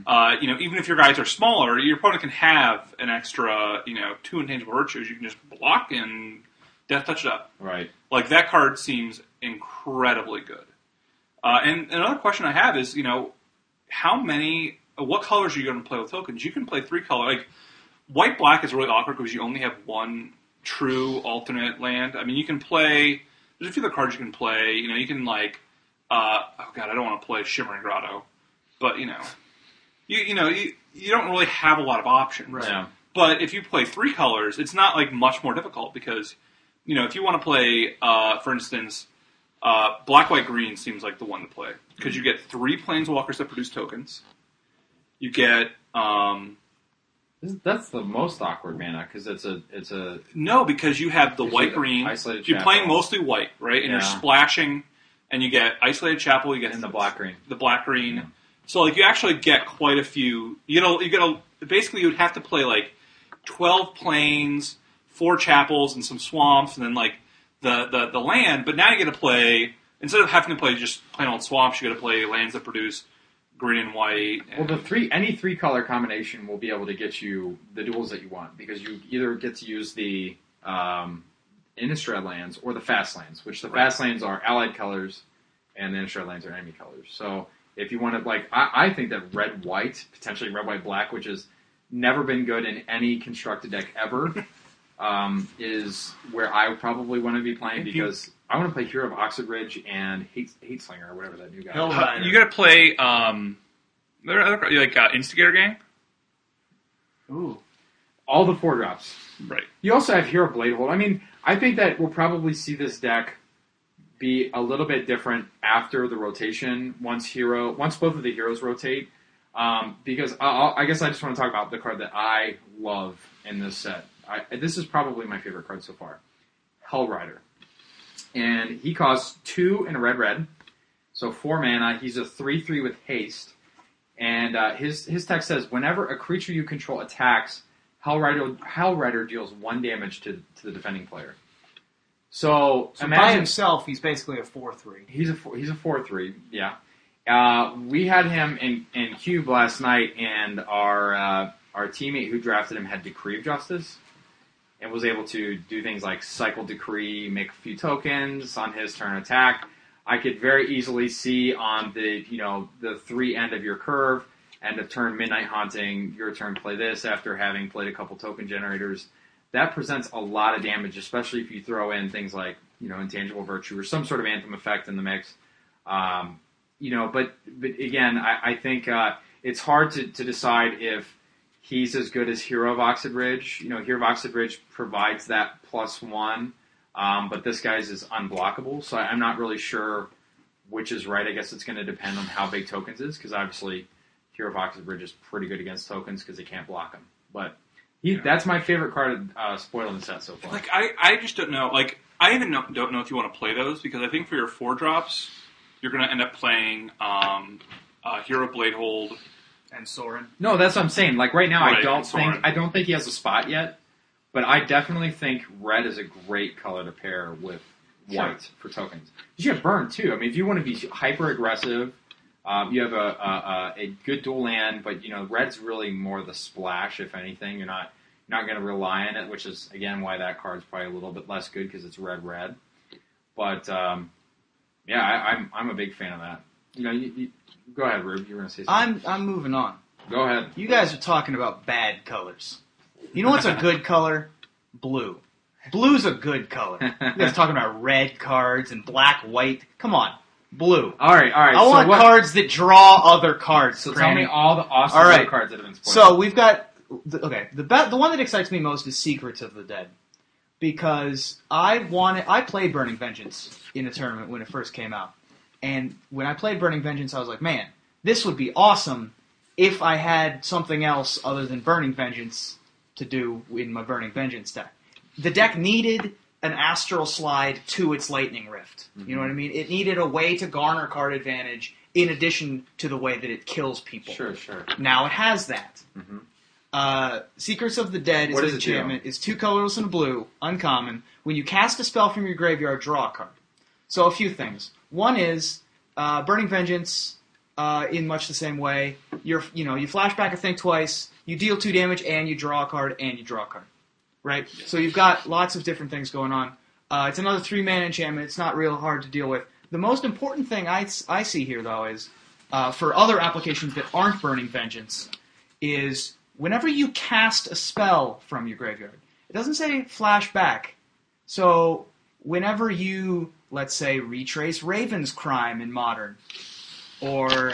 Uh, you know, even if your guys are smaller, your opponent can have an extra, you know, two intangible virtues. You can just block and death touch it up. right. Like that card seems incredibly good. Uh, and another question I have is, you know, how many, what colors are you going to play with tokens? You can play three color. Like white black is really awkward because you only have one true alternate land. I mean, you can play. There's a few other cards you can play. You know, you can like, uh, oh god, I don't want to play Shimmering Grotto, but you know, you you know you you don't really have a lot of options. Right. Yeah. But if you play three colors, it's not like much more difficult because, you know, if you want to play, uh, for instance, uh, black, white, green seems like the one to play because you get three planeswalkers that produce tokens. You get um, This- That's the most awkward mana because it's a it's a no because you have the white, green. isolated You're playing mostly white, right? And you're splashing, and you get isolated chapel. You get in the black green. the black green. Yeah. So like you actually get quite a few. You know, you get a basically you would have to play like twelve plains, four chapels, and some swamps, and then like the the, the land. But now you get to play instead of having to play just plain old swamps, you got to play lands that produce green and white. Well, the three any three color combination will be able to get you the duels that you want because you either get to use the um, Innistrad lands or the fast lands, which the Right. fast lands are allied colors and the Shred Lands are enemy colors. So if you want to like, I, I think that red white, potentially red white black, which has never been good in any constructed deck ever, um, is where I probably want to be playing If because I want to play Hero of Oxid Ridge and Hate Hate Slinger or whatever that new guy. Hell is. Right. Uh, you got to play um, there are other, like uh, Instigator Gang, Ooh. All the four drops. right? You also have Hero Bladehold. I mean, I think that we'll probably see this deck be a little bit different after the rotation. Once hero, once both of the heroes rotate, um, because I, I'll- I guess I just want to talk about the card that I love in this set. I, this is probably my favorite card so far, Hellrider, and he costs two in a red red, so four mana. He's a three three with haste, and uh, his his text says whenever a creature you control attacks. Hellrider, Hell Rider deals one damage to, to the defending player. So, So by himself, he's basically a four-three. he's a four, he's a four three, yeah. Uh, we had him in, in cube last night, and our uh, our teammate who drafted him had Decree of Justice, and was able to do things like cycle Decree, make a few tokens on his turn attack. I could very easily see on the you know the three end of your curve, end of turn Midnight Haunting, your turn play this after having played a couple token generators. That presents a lot of damage, especially if you throw in things like you know intangible virtue or some sort of anthem effect in the mix. Um, you know, but but again, I, I think uh, it's hard to, to decide if he's as good as Hero of Oxid Ridge. You know, Hero of Oxid Ridge provides that plus one, um, but this guy's is unblockable. So I, I'm not really sure which is right. I guess it's going to depend on how big tokens is, because obviously Hero of Oxid Ridge is pretty good against tokens because they can't block them. But he, Yeah. that's my favorite card uh, spoiling the set so far. Like I, I just don't know. Like I even know, don't know if you want to play those because I think for your four drops, you're going to end up playing um, uh, Hero Bladehold. And Sorin. No, that's what I'm saying. Like right now, I don't think I don't think he has a spot yet, but I definitely think red is a great color to pair with Sure. white for tokens. You have burn too. I mean, if you want to be hyper aggressive, um, you have a, a, a, a good dual land, but you know red's really more the splash. If anything, you're not you're not going to rely on it, which is again why that card's probably a little bit less good because it's red red. But um, yeah, I, I'm I'm a big fan of that. You know, you, you, go ahead, Rube. You were going to say something. I'm I'm moving on. go ahead. You guys are talking about bad colors. You know what's a good color? Blue. Blue's a good color. You guys are talking about red cards and black, white. Come on, blue. All right, all right. I so want what, cards that draw other cards. So tell me all the awesome All right. cards that have been spoiled. So we've got the, okay. The be- the one that excites me most is Secrets of the Dead, because I wanted. I played Burning Vengeance in a tournament when it first came out, and when I played Burning Vengeance, I was like, man, this would be awesome if I had something else other than Burning Vengeance to do in my Burning Vengeance deck. The deck needed an Astral Slide to its Lightning Rift. You know what I mean? It needed a way to garner card advantage in addition to the way that it kills people. sure, sure. Now it has that. Mhm. Uh, Secrets of the Dead is What an does it enchantment. It's two colorless and a blue, uncommon. When you cast a spell from your graveyard, draw a card. So a few things. One is uh, Burning Vengeance. Uh, in much the same way, you're you know you flashback a thing twice, you deal two damage, and you draw a card, and you draw a card, right? So you've got lots of different things going on. Uh, it's another three mana enchantment. It's not real hard to deal with. The most important thing I, I see here though is uh, for other applications that aren't Burning Vengeance is whenever you cast a spell from your graveyard, it doesn't say flashback. So whenever you, let's say, retrace Raven's crime in Modern, or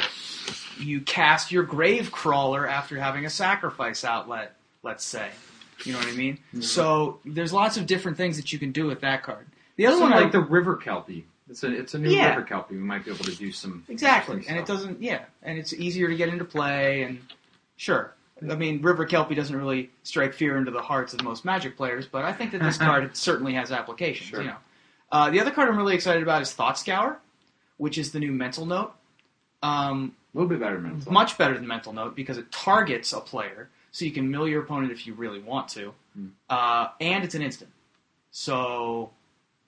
you cast your Gravecrawler after having a sacrifice outlet, let's say. You know what I mean? Mm-hmm. So there's lots of different things that you can do with that card. The other So one, like I, the River Kelpie. It's a it's a new Yeah. River Kelpie. We might be able to do some Exactly, and it doesn't. Yeah, and it's easier to get into play, and sure. I mean, River Kelpie doesn't really strike fear into the hearts of most Magic players, but I think that this card certainly has applications. Sure. You know, uh, the other card I'm really excited about is Thought Scour, which is the new Mental Note. Um, a little bit better mental. much better than Mental Note because it targets a player, so you can mill your opponent if you really want to, Hmm. uh, and it's an instant. So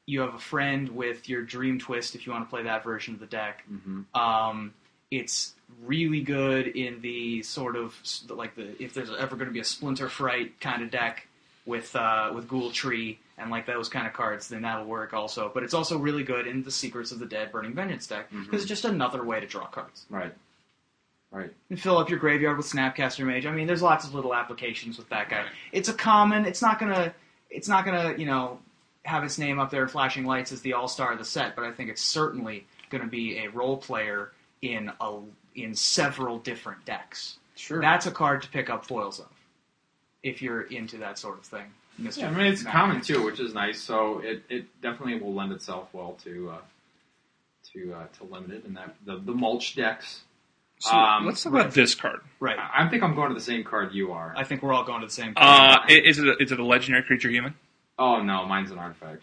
you have a friend with your Dream Twist if you want to play that version of the deck. hmm Um, it's really good in the sort of like the if there's ever going to be a Splinterfright kind of deck with uh, with Ghoultree and like those kind of cards, then that'll work also. But it's also really good in the Secrets of the Dead Burning Vengeance deck because Mhm. it's just another way to draw cards. Right. Right. And fill up your graveyard with Snapcaster Mage. I mean, there's lots of little applications with that guy. It's a common. It's not gonna. It's not gonna. You know, have its name up there, in flashing lights as the all star of the set. But I think it's certainly going to be a role player in a in several different decks. Sure. That's a card to pick up foils of, if you're into that sort of thing. Mr. Yeah, I mean it's common too, which is nice. So it, it definitely will lend itself well to uh, to uh, to limited and that the, the mulch decks. So Um, let's talk about this card. Right. I, I think I'm going to the same card you are. I think we're all going to the same. Uh, card. i- is it a, is it a legendary creature human? oh no, mine's an artifact.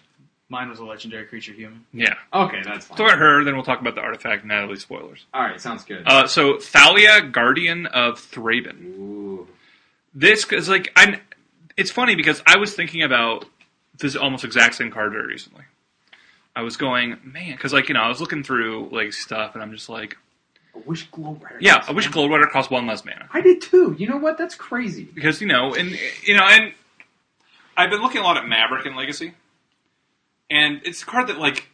Mine was a legendary creature human. Yeah. Okay, that's fine. Talk about her, then we'll talk about the artifact Natalie spoilers. All right, sounds good. Uh, so Thalia, Guardian of Thraben. Ooh. This is like I'm. It's funny because I was thinking about this almost exact same card very recently. I was going, man, because like you know I was looking through like stuff and I'm just like, I wish Glowrider. yeah, I wish Glowrider cost one less mana I did too. You know what? That's crazy. because you know, and you know, and I've been looking a lot at Maverick and Legacy, and it's a card that like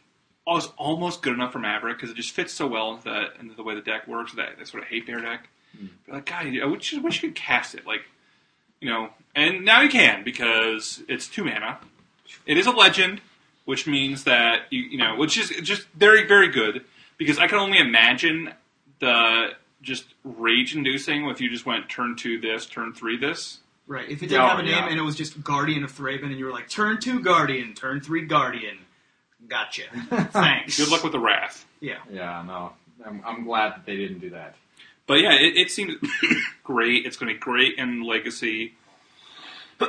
was almost good enough for Maverick because it just fits so well into, that, into the way the deck works. That, that sort of hate bear deck. But like, God, I wish, I wish you could cast it, like you know, and now you can because it's two mana. It is a legend, which means that you you know, which is just very very good because I can only imagine the just rage inducing if you just went turn two this, turn three this. Right. If it didn't Oh, have a name yeah. and it was just Guardian of Thraben, and you were like, turn two Guardian, turn three Guardian. Gotcha. Thanks. Good luck with the wrath. Yeah. Yeah, no. I'm, I'm glad that they didn't do that. But yeah, it, it seems great. It's going to be great in Legacy.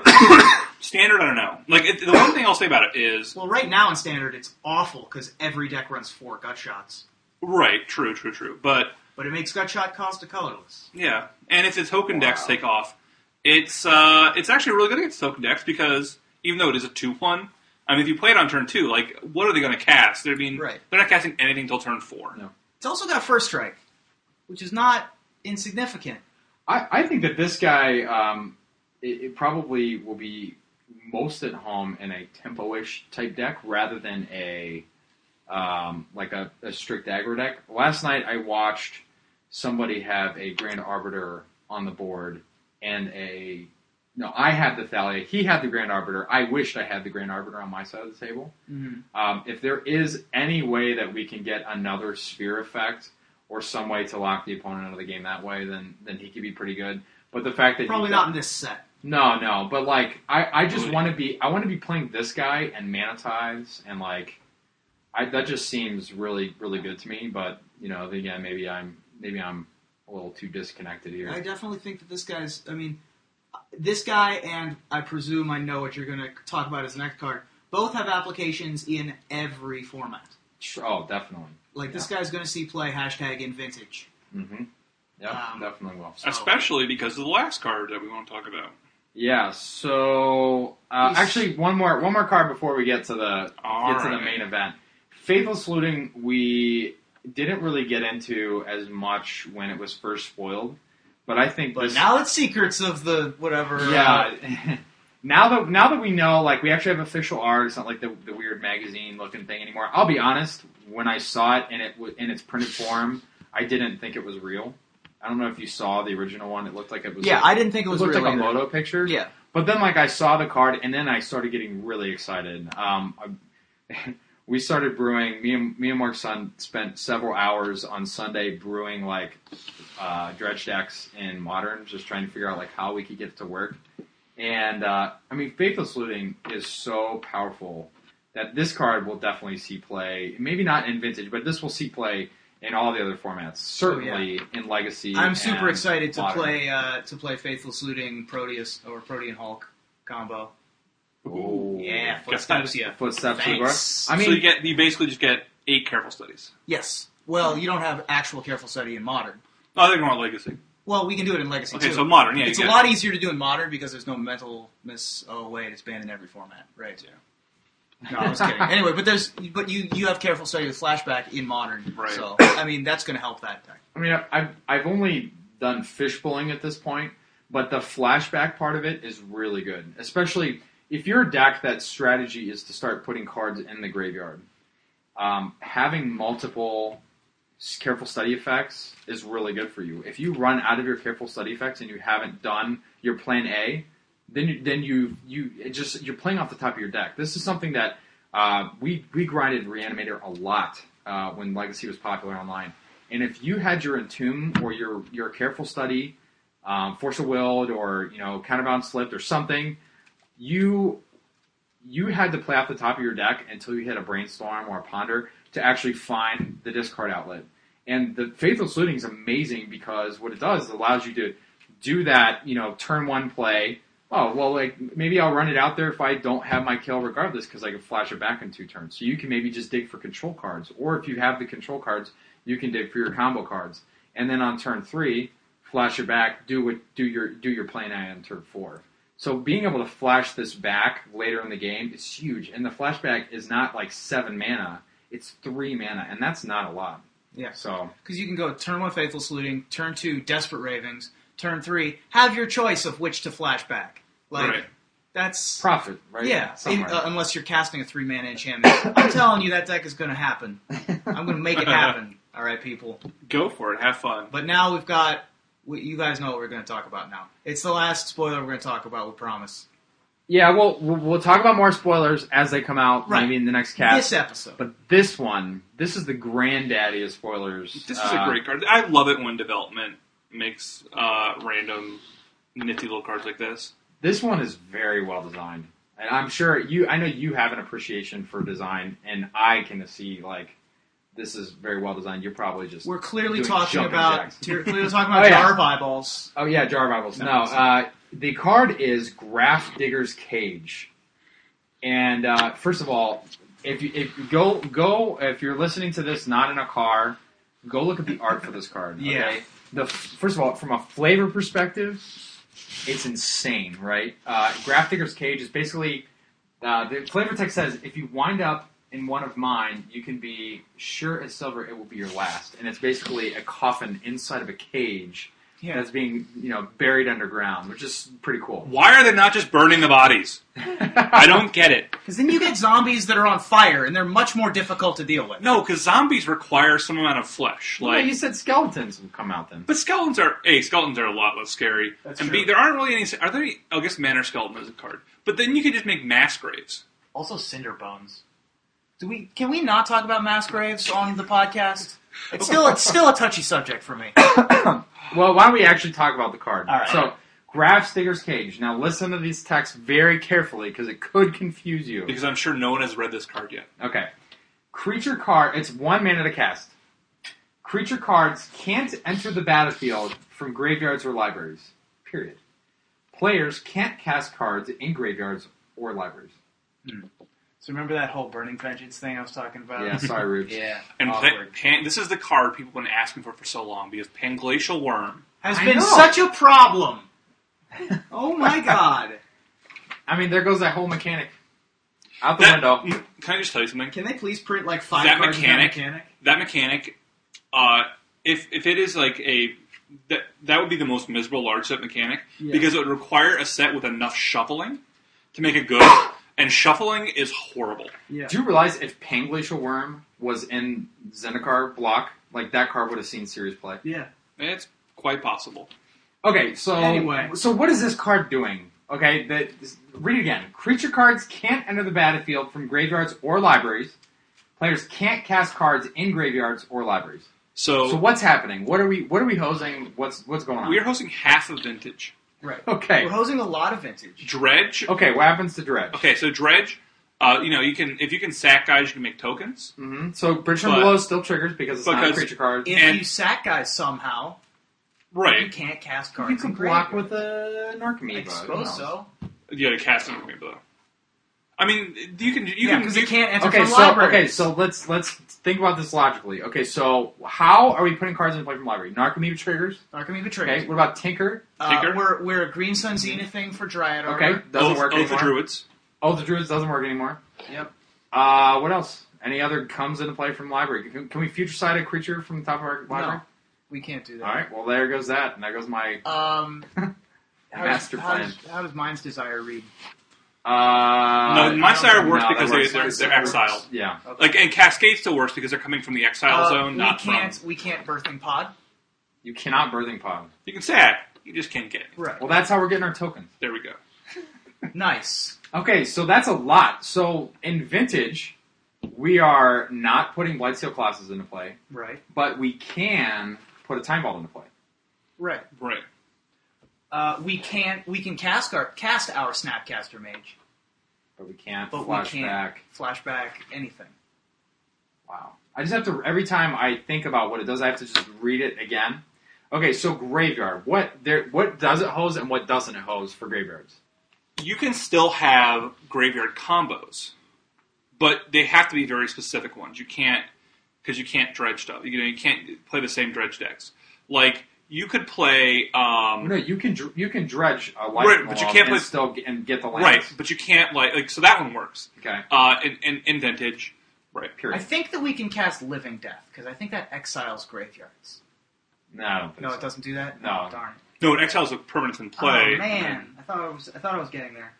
Standard, I don't know. Like it, the one thing I'll say about it is Well, right now in Standard, it's awful because every deck runs four gut shots. right, true, true, true. But But it makes gut shot cost a colorless. yeah, and if the token decks Wow. take off, it's uh, it's actually really good against token decks because even though it is a two one, I mean, if you play it on turn two, like what are they going to cast? I mean, Right. they're not casting anything until turn four. No. It's also got first strike, which is not insignificant. I, I think that this guy, um, it, it probably will be most at home in a tempo-ish type deck rather than a um, like a, a strict aggro deck. Last night I watched somebody have a Grand Arbiter on the board and a no, I had the Thalia. He had the Grand Arbiter. I wished I had the Grand Arbiter on my side of the table. Mm-hmm. Um, if there is any way that we can get another sphere effect or some way to lock the opponent out of the game that way, then then he could be pretty good. But the fact that he Probably not in this set. no, no, but like I, I just want to be I want to be playing this guy and monetize and like I that just seems really really good to me. But you know, again, maybe I'm maybe I'm a little too disconnected here. I definitely think that this guy's. I mean, this guy and I presume I know what you're going to talk about as next card. Both have applications in every format. Sure- oh, definitely. Like this guy's going to see play hashtag in vintage. Mm-hmm. Yeah, Um, definitely will. So- Especially because of the last card that we want to talk about. Yeah. So uh, actually, one more one more card before we get to the All get to the main event. Faithless Looting, we didn't really get into as much when it was first spoiled, but I think But this, now it's secrets of the whatever. uh, yeah. now that now that we know, like we actually have official art. It's not like the, the weird magazine looking thing anymore. I'll be honest. When I saw it in it in its printed form, I didn't think it was real. I don't know if you saw the original one. It looked like it was. yeah. like, I didn't think it was. it looked like a moto picture. Yeah. But then, like, I saw the card, and then I started getting really excited. Um, I, we started brewing. Me and me and Mark's son spent several hours on Sunday brewing like uh, dredge decks in modern, just trying to figure out like how we could get it to work. And uh, I mean, Faithless Looting is so powerful that this card will definitely see play. Maybe not in Vintage, but this will see play in all the other formats. Certainly in Legacy. I'm super and excited to Modern. play uh, to play Faithless Looting Proteus or Protean Hulk combo. Ooh. Yeah, Guess that. footsteps. Yeah. Footsteps. Thanks. I mean, so you get you basically just get eight careful studies. Yes. Well, you don't have actual careful study in modern. Oh, I think more legacy. Well, we can do it in legacy Okay, too. so modern, yeah. it's you a get- lot easier to do in modern because there's no mental miss. Oh wait, it's banned in every format, right? Yeah. No, I was kidding. anyway, but there's but you you have careful study with flashback in modern, Right. So I mean that's going to help that deck. I mean, I've I've only done fish pulling at this point, but the flashback part of it is really good. Especially if you're a deck that strategy is to start putting cards in the graveyard, um, having multiple s- careful study effects is really good for you. If you run out of your careful study effects and you haven't done your plan A, then you, then you you it just you're playing off the top of your deck. This is something that uh, we we grinded Reanimator a lot uh, when Legacy was popular online. And if you had your Entomb or your your careful study, um, Force of Willed, or you know Counterbound Slipped or something, you you had to play off the top of your deck until you hit a brainstorm or a ponder to actually find the discard outlet. And the Faithless Looting is amazing because what it does is allows you to do that, you know, turn one play. Oh, well, like, maybe I'll run it out there if I don't have my kill regardless because I can flash it back in two turns. So you can maybe just dig for control cards. Or if you have the control cards, you can dig for your combo cards. And then on turn three, flash it back, do what, do your, do your plan on turn four. So being able to flash this back later in the game is huge. And the flashback is not like seven mana, it's three mana, and that's not a lot. Yeah. So Because you can go turn one Faithless Looting, turn two Desperate Ravings, turn three have your choice of which to flashback. Like Right. that's profit, right? yeah. Somewhere. uh, unless you're casting a three mana enchantment, I'm telling you that deck is going to happen. I'm going to make it happen. All right, people. Go for it. Have fun. But now we've got. You guys know what we're going to talk about now. It's the last spoiler we're going to talk about. We promise. Yeah, well, we'll we'll talk about more spoilers as they come out, Right. maybe in the next cast. This episode. But this one, this is the granddaddy of spoilers. This is Uh, a great card. I love it when development makes uh, random nifty little cards like this. This one is very well designed, and I'm sure you. I know you have an appreciation for design, and I can see like this is very well designed. You're probably just we're clearly talking about. jacks. We're clearly talking about Oh, yeah. jar of eyeballs. Oh yeah, Jar Bibles. No, No, uh, the card is Grafdigger's Cage, and uh, first of all, if you, if you go go if you're listening to this not in a car, go look at the art for this card. Okay? Yeah. The first of all, from a flavor perspective, it's insane, right? Uh, Grafdigger's Cage is basically uh, the flavor text says if you wind up in one of mine, you can be sure as silver it will be your last, and it's basically a coffin inside of a cage Yeah. that's being you know buried underground, which is pretty cool. Why are they not just burning the bodies? I don't get it. Because then you get zombies that are on fire, and they're much more difficult to deal with. No, because zombies require some amount of flesh. Well, Like, you said skeletons will come out then. but skeletons are a skeletons are a lot less scary. That's and true. b there aren't really any. Are there? Any, I guess Manor skeleton is a card, but then you could just make mass graves. Also, Cinderbones. Do we? Can we not talk about mass graves on the podcast? It's still it's still a touchy subject for me. Well, why don't we actually talk about the card? All right. So, Grafdigger's Cage. Now, listen to these texts very carefully because it could confuse you. Because I'm sure no one has read this card yet. Okay. Creature card. It's one mana to cast. Creature cards can't enter the battlefield from graveyards or libraries. Period. Players can't cast cards in graveyards or libraries. Hmm. So remember that whole burning vengeance thing I was talking about? Yeah, sorry, Rubes. yeah. And Awkward. Pan, Pan, this is the card people have been asking for for so long because Panglacial Worm. has I been know. such a problem. Oh my god! I mean, there goes that whole mechanic out the That, window. can I just tell you something? Can they please print like five That cards in mechanic- that mechanic? That mechanic, uh, if if it is like a that that would be the most miserable large set mechanic Yeah. because it would require a set with enough shuffling to make it good, and shuffling is horrible. Yeah. Do you realize if Panglacial Worm was in Zendikar block, like that card would have seen serious play? Yeah. It's quite possible. Okay, so Anyway. so what is this card doing? Okay, that read it again. Creature cards can't enter the battlefield from graveyards or libraries. Players can't cast cards in graveyards or libraries. So, So what's happening? What are we what are we hosing? What's what's going on? we are hosting half of Vintage. Right. okay. We're hosing a lot of vintage. Dredge. Okay, what happens to Dredge? Okay, so Dredge. Uh, you know, you can if you can sack guys, you can make tokens. hmm So Bridge from But- Below still triggers because it's not a Because creature card. If And- you sack guys somehow, right, you Right. can't cast cards. you cards. can in block graveyard. with a Narcomoeba. I suppose so. You got to cast them maybe though. I mean, you can you yeah, can because you, it can't enter Okay, from so libraries. okay, so let's let's think about this logically. Okay, so how are we putting cards in play from library? Narcomoeba triggers. Narcomoeba Okay, triggers. what about Tinker? Uh, Tinker? we're we're a Green Sun Zenith thing for Dryad Okay, doesn't Oath, work Oath anymore. of Druids. Oh, the Druids doesn't work anymore. Yep. Uh, what else? Any other comes into play from library? Can, can we future sight a creature from the top of our library? No, We can't do that. All right, well there goes that, and there goes my Um, how master does, how plan. does, how does Mind's Desire read? Uh, No, Mind Sire works no, because they, they're, they're Sire exiled. Yeah. Like and Cascade still works because they're coming from the exile Uh, zone, we not can't. from. We can't birthing pod. You cannot birthing pod. You can say it, you just can't get it. Right. Well, that's how we're getting our tokens. There we go. Nice. Okay, so that's a lot. So in vintage, we are not putting Blightsteel Colossus into play, Right. but we can put a Time Vault into play. Right. Right. Uh, we can't. We can cast our cast our Snapcaster Mage, But we can't but flashback. we can't flashback anything. Wow. I just have to every time I think about what it does, I have to just read it again. Okay, so graveyard. What there? What does it hose and what doesn't it hose for graveyards? You can still have graveyard combos, but they have to be very specific ones. You can't because you can't dredge stuff. You know, you can't play the same dredge decks. Like you could play. Um, No, you can dr- you can dredge a life Right, but you can't and play- still get, and get the lands. Right, but you can't like like so that one works. Okay. Uh, in, in, in vintage, right? Period. I think that we can cast Living Death because I think that exiles graveyards. no, I don't think No, so. it doesn't do that. No. darn. No, it exiles a permanent in play. Oh man, I thought I was. I thought I was getting there.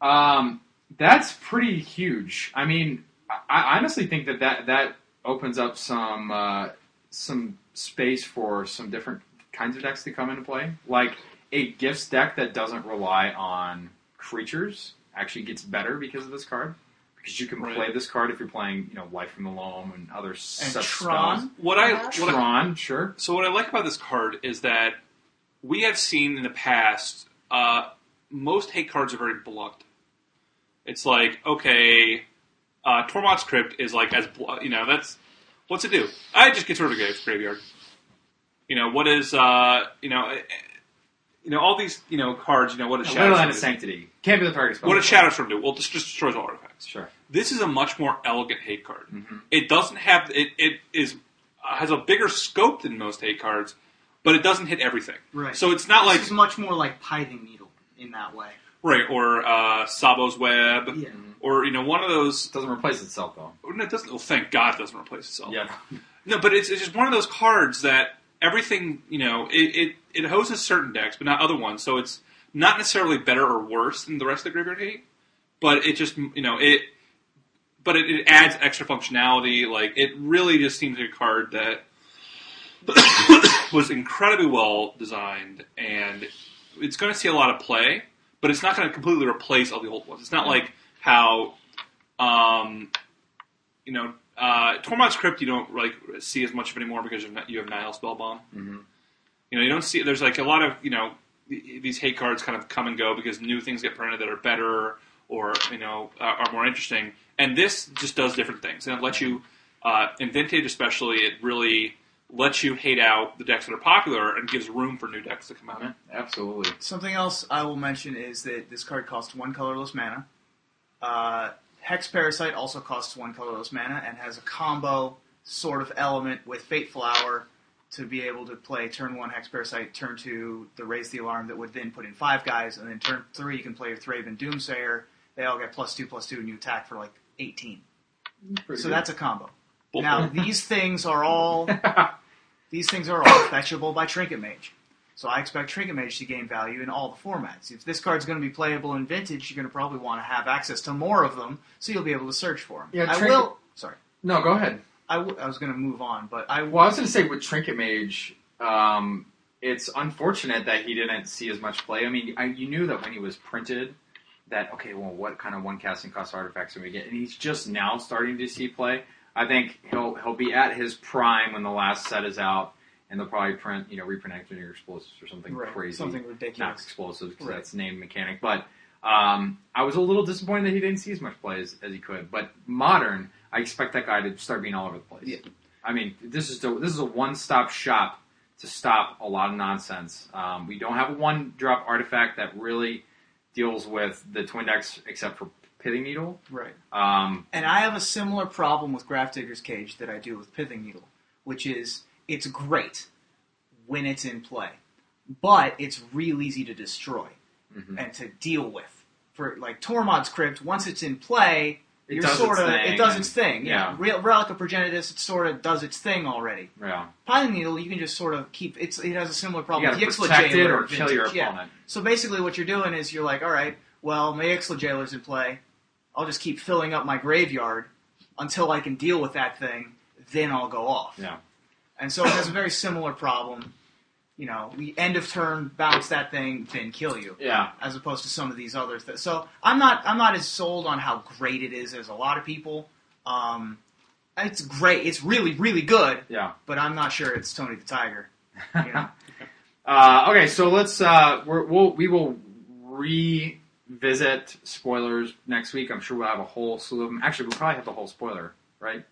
Um, that's pretty huge. I mean, I, I honestly think that that, that opens up some uh, some space for some different kinds of decks to come into play. Like a gifts deck that doesn't rely on creatures actually gets better because of this card. Because you can Right. play this card if you're playing, you know, Life from the Loam and other And such Tron. What I Perhaps? spells. what I, Tron, sure. so what I like about this card is that we have seen in the past uh, most hate cards are very blunt. It's like okay, uh, Tormod's Crypt is like as you know that's what's it do? I just get rid of the graveyard. You know what is uh, you know. eh, You know all these, you know, cards. You know what a A shadow Storm of sanctity. Can't be the target. What does Shatterstorm do? Well, this just destroys all artifacts. Sure. This is a much more elegant hate card. Mhm. It doesn't have it. It is uh, has a bigger scope than most hate cards, but it doesn't hit everything. Right. So it's not This like it's much more like Pithing Needle in that way. right or uh, Sabo's Web Yeah. or you know one of those. It doesn't replace itself though. No, it doesn't. Well, thank God, it doesn't replace itself. Yeah. No, but it's, it's just one of those cards that everything you know it, it it hoses certain decks, but not other ones. So it's not necessarily better or worse than the rest of the graveyard hate, but it just you know it. But it, it adds extra functionality. Like it really just seems like a card that was incredibly well designed, and it's going to see a lot of play. But it's not going to completely replace all the old ones. It's not like how, um, you know, uh, Tormod's Crypt you don't like see as much of anymore because you have, you have Nihil Spellbomb. Mhm. You know, you don't see. There's like a lot of you know these hate cards kind of come and go because new things get printed that are better or you know uh, are more interesting. And this just does different things, and it lets you uh, in vintage, especially, it really lets you hate out the decks that are popular and gives room for new decks to come out. Yeah, absolutely. Something else I will mention is that this card costs one colorless mana. Uh, Hex Parasite also costs one colorless mana and has a combo sort of element with Fate Flower to be able to play turn one Hex Parasite, turn two the Raise the Alarm that would then put in five guys, and then turn three you can play with Thraben Doomsayer. They all get plus two plus two and you attack for like eighteen. Pretty so good. that's a combo. Bull- Now these things are all these things are all fetchable by Trinket Mage. So I expect Trinket Mage to gain value in all the formats. If this card's going to be playable in Vintage, you're going to probably want to have access to more of them, so you'll be able to search for them. Yeah, I Trinket- will. Sorry, No, go ahead. I, w- I was going to move on, but I Well, I was going to say with Trinket Mage, um, it's unfortunate that he didn't see as much play. I mean, I, you knew that when he was printed, that okay, well, what kind of one casting cost artifacts are we get? And he's just now starting to see play. I think he'll he'll be at his prime when the last set is out, and they'll probably print you know reprint engineer explosives or something right, crazy. something ridiculous, not ridiculous. explosives because Right. that's name mechanic. But um, I was a little disappointed that he didn't see as much play as, as he could. But modern, I expect that guy to start being all over the place. Yeah. I mean, this is a, this is a one stop shop to stop a lot of nonsense. Um, we don't have a one drop artifact that really deals with the twin decks except for Pithing Needle. Right. Um, And I have a similar problem with Grafdigger's Cage that I do with Pithing Needle, which is it's great when it's in play, but it's real easy to destroy mhm. and to deal with. For like Tormod's Crypt, once it's in play, It you're does sort its of thing it does its thing. yeah. Real Relic of Progenitus, it sort of does its thing already. Yeah. Pithing Needle, you can just sort of keep it's it has a similar You problem got with to Yixlid protect it Jailer or kill your vintage, yeah. So basically, what you're doing is you're like, all right, well, my Yixlid Jailer's in play. I'll just keep filling up my graveyard until I can deal with that thing. Then I'll go off. Yeah. And so it has a very similar problem. You know, we end of turn, bounce that thing, then kill you, Yeah. as opposed to some of these other things. So I'm not I'm not as sold on how great it is as a lot of people. Um, it's great. It's really really good, Yeah. but I'm not sure it's Tony the Tiger. You know? Uh, okay, so let's uh, we're, we'll we will revisit spoilers next week. I'm sure we'll have a whole slew of them. Actually, we'll probably have the whole spoiler, right?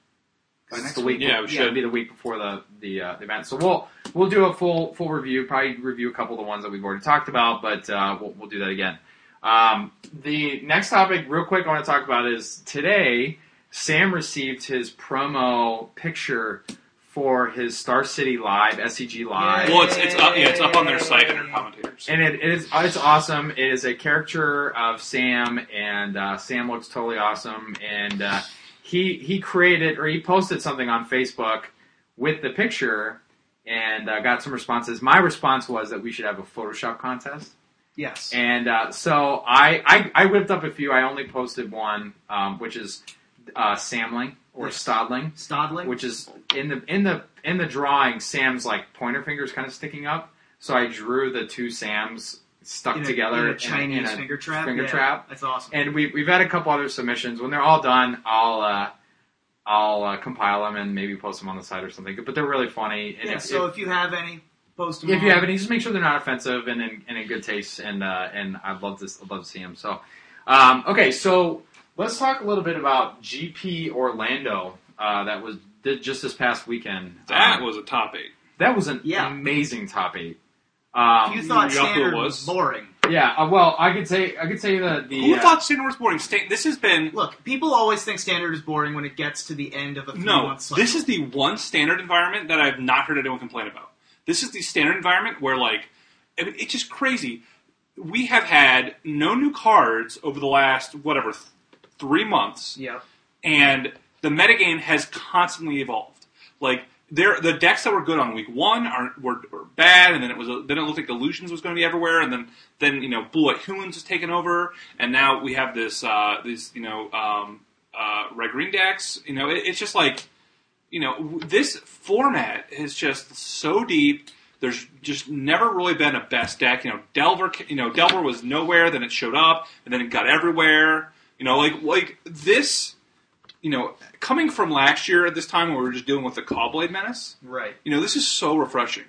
By next the week. week? Yeah, we It'll should. be the week before the the, uh, the event. So we'll we'll do a full full review. Probably review a couple of the ones that we've already talked about, but uh, we'll we'll do that again. Um, the next topic, real quick, I want to talk about is today. Sam received his promo picture for his Star City Live, SCG Live. Well, it's it's up, yeah, it's up on their site under commentators. And it, it is it's awesome. It is a caricature of Sam, and uh, Sam looks totally awesome. And uh, he he created or he posted something on Facebook with the picture, and uh, got some responses. My response was that we should have a Photoshop contest. Yes. And uh, so I, I I whipped up a few. I only posted one, um, which is uh, Samling or Yes. Stodling Stodling. which is in the in the in the drawing, Sam's like pointer fingers kind of sticking up. So I drew the two Sams stuck in a, together in a Chinese in a finger trap. finger Yeah, trap. That's awesome. And we we've had a couple other submissions. When they're all done, I'll uh, I'll uh, compile them and maybe post them on the site or something. But they're really funny. And yeah. if, so if, if, you have any, post them. if you have any, just make sure they're not offensive and in, and in good taste. And uh, and I'd love to I'd love to see them. So um, okay, so let's talk a little bit about GP Orlando. Uh, that was did just this past weekend. That Um, was a top eight. that was an Yeah. amazing top eight. Um, you thought you know who it standard was? was boring. yeah, uh, well, I could say I could say that the Who uh, thought Standard was boring? Sta- this has been Look, people always think standard is boring when it gets to the end of a three no. month cycle. This is the one standard environment that I've not heard anyone complain about. This is the standard environment where like I mean, it's just crazy. We have had no new cards over the last whatever th- three months. yeah. and the metagame has constantly evolved. Like there, the decks that were good on week one are were, were bad, and then it was then it looked like illusions was going to be everywhere, and then then you know blue white humans was taken over, and now we have this uh, this you know um, uh, red green decks. You know, it, it's just like you know this format is just so deep. There's just never really been a best deck. You know, Delver. You know, Delver was nowhere. Then it showed up, and then it got everywhere. You know, like like this you know, coming from last year at this time where we were just dealing with the Caw-Blade Menace, Right. you know, this is so refreshing.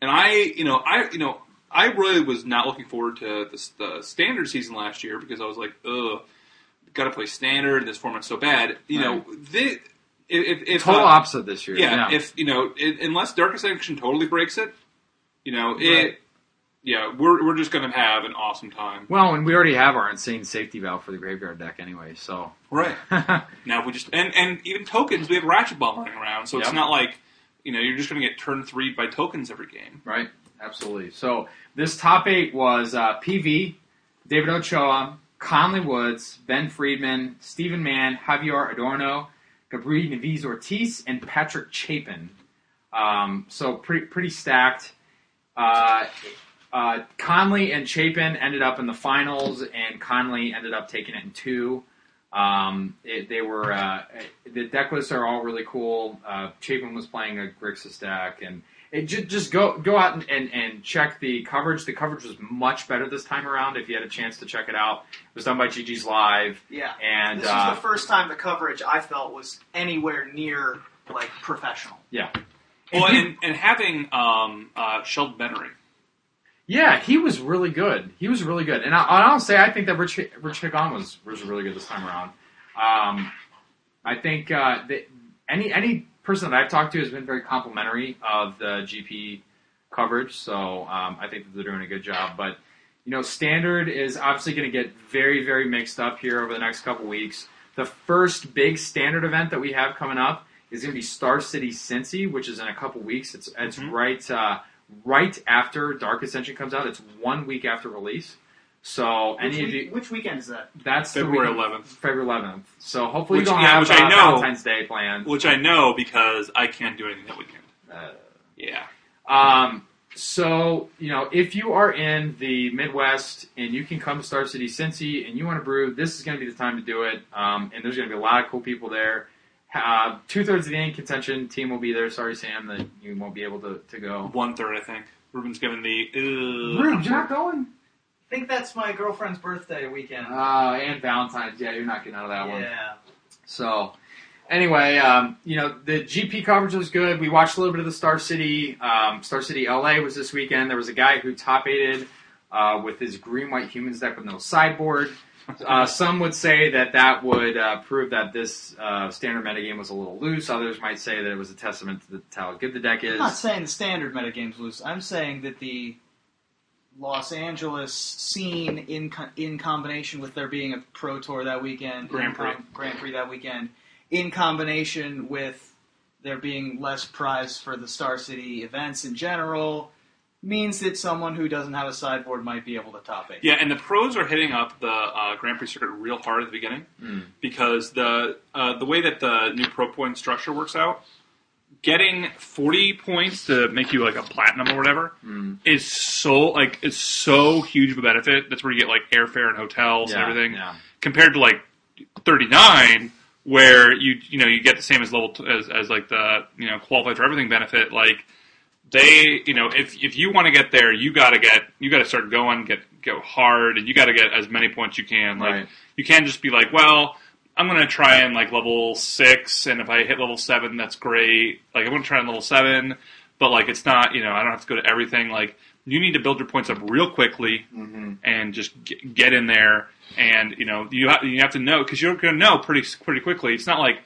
And I, you know, I, you know, I really was not looking forward to the, the standard season last year because I was like, ugh, got to play standard. This format's so bad. You know, the if, if total uh, opposite this year. yeah, if you know, it, unless Dark Ascension totally breaks it, you know, it, Right. Yeah, we're we're just gonna have an awesome time. well, and we already have our insane safety valve for the graveyard deck anyway. So Right. Now we just and and even tokens, we have Ratchet Bomb running around, so Yep. it's not like you know you're just going to get turn three by tokens every game. Right, absolutely. So this top eight was uh, PV, David Ochoa, Conley Woods, Ben Friedman, Stephen Mann, Javier Adorno, Gabriel Naviz Ortiz, and Patrick Chapin. Um, so pretty pretty stacked. Uh, uh, Conley and Chapin ended up in the finals, and Conley ended up taking it in two. Um, it, they were uh, the deck lists are all really cool. Uh, Chapin was playing a Grixis deck, and it just, just go go out and, and, and check the coverage. The coverage was much better this time around. If you had a chance to check it out, it was done by GG's Live, Yeah. and this uh, was the first time the coverage I felt was anywhere near like professional. yeah, Well, and, and having um, uh, Sheldon Menery. Yeah, he was really good. He was really good, and I, I'll say I think that Rich Rich Hagon was was really good this time around. Um, I think uh, that any any person that I've talked to has been very complimentary of the GP coverage, so um, I think that they're doing a good job. But you know, standard is obviously going to get very very mixed up here over the next couple weeks. The first big standard event that we have coming up is going to be Star City Cincy, which is in a couple weeks. It's it's Mhm. right uh, right after Dark Ascension comes out. It's one week after release. So Which, any of you, which weekend is that? that's February 11th. February 11th. So hopefully Which- you don't yeah, have which I know- Valentine's Day planned. Which I know because I can't do anything that weekend. Uh, Yeah. Um, so you know, if you are in the Midwest and you can come to Star City, Cincy, and you want to brew, this is going to be the time to do it. Um, and there's going to be a lot of cool people there. Uh, Two thirds of the in contention team will be there. Sorry, Sam, that you won't be able to, to go. One third, I think. Ruben's given the. Uh, Rube, you're not going. I think that's my girlfriend's birthday weekend. Uh, and Valentine's. Yeah, you're not getting out of that one. yeah. So, anyway, um, you know, the GP coverage was good. We watched a little bit of the Star City. Um, Star City LA was this weekend. There was a guy who top eighted uh, with his green white humans deck with no sideboard. Uh, some would say that that would uh, prove that this uh, standard metagame was a little loose. Others might say that it was a testament to, the, to how good the deck is. I'm not saying the standard metagame's loose. I'm saying that the Los Angeles scene in co- in combination with there being a pro tour that weekend, Grand in com- Grand Prix that weekend, in combination with there being less prize for the Star City events in general, means that someone who doesn't have a sideboard might be able to top it. Yeah, and the pros are hitting up the uh, Grand Prix circuit real hard at the beginning Mm. because the uh, the way that the new pro point structure works out, getting forty points to make you like a platinum or whatever Mm. is so like is so huge of a benefit. That's where you get like airfare and hotels Yeah, and everything. Yeah. compared to like 39 where you you know you get the same as level t- as, as like the you know qualified for everything benefit like they you know if if you want to get there you got to get you got to start going get go hard and you got to get as many points you can like Right. you can't just be like well I'm gonna try and like level six and if I hit level seven that's great like I'm gonna try on level seven but like it's not you know I don't have to go to everything like you need to build your points up real quickly Mm-hmm. and just get, get in there. And you know, you have, you have to know because you're going to know pretty pretty quickly. It's not like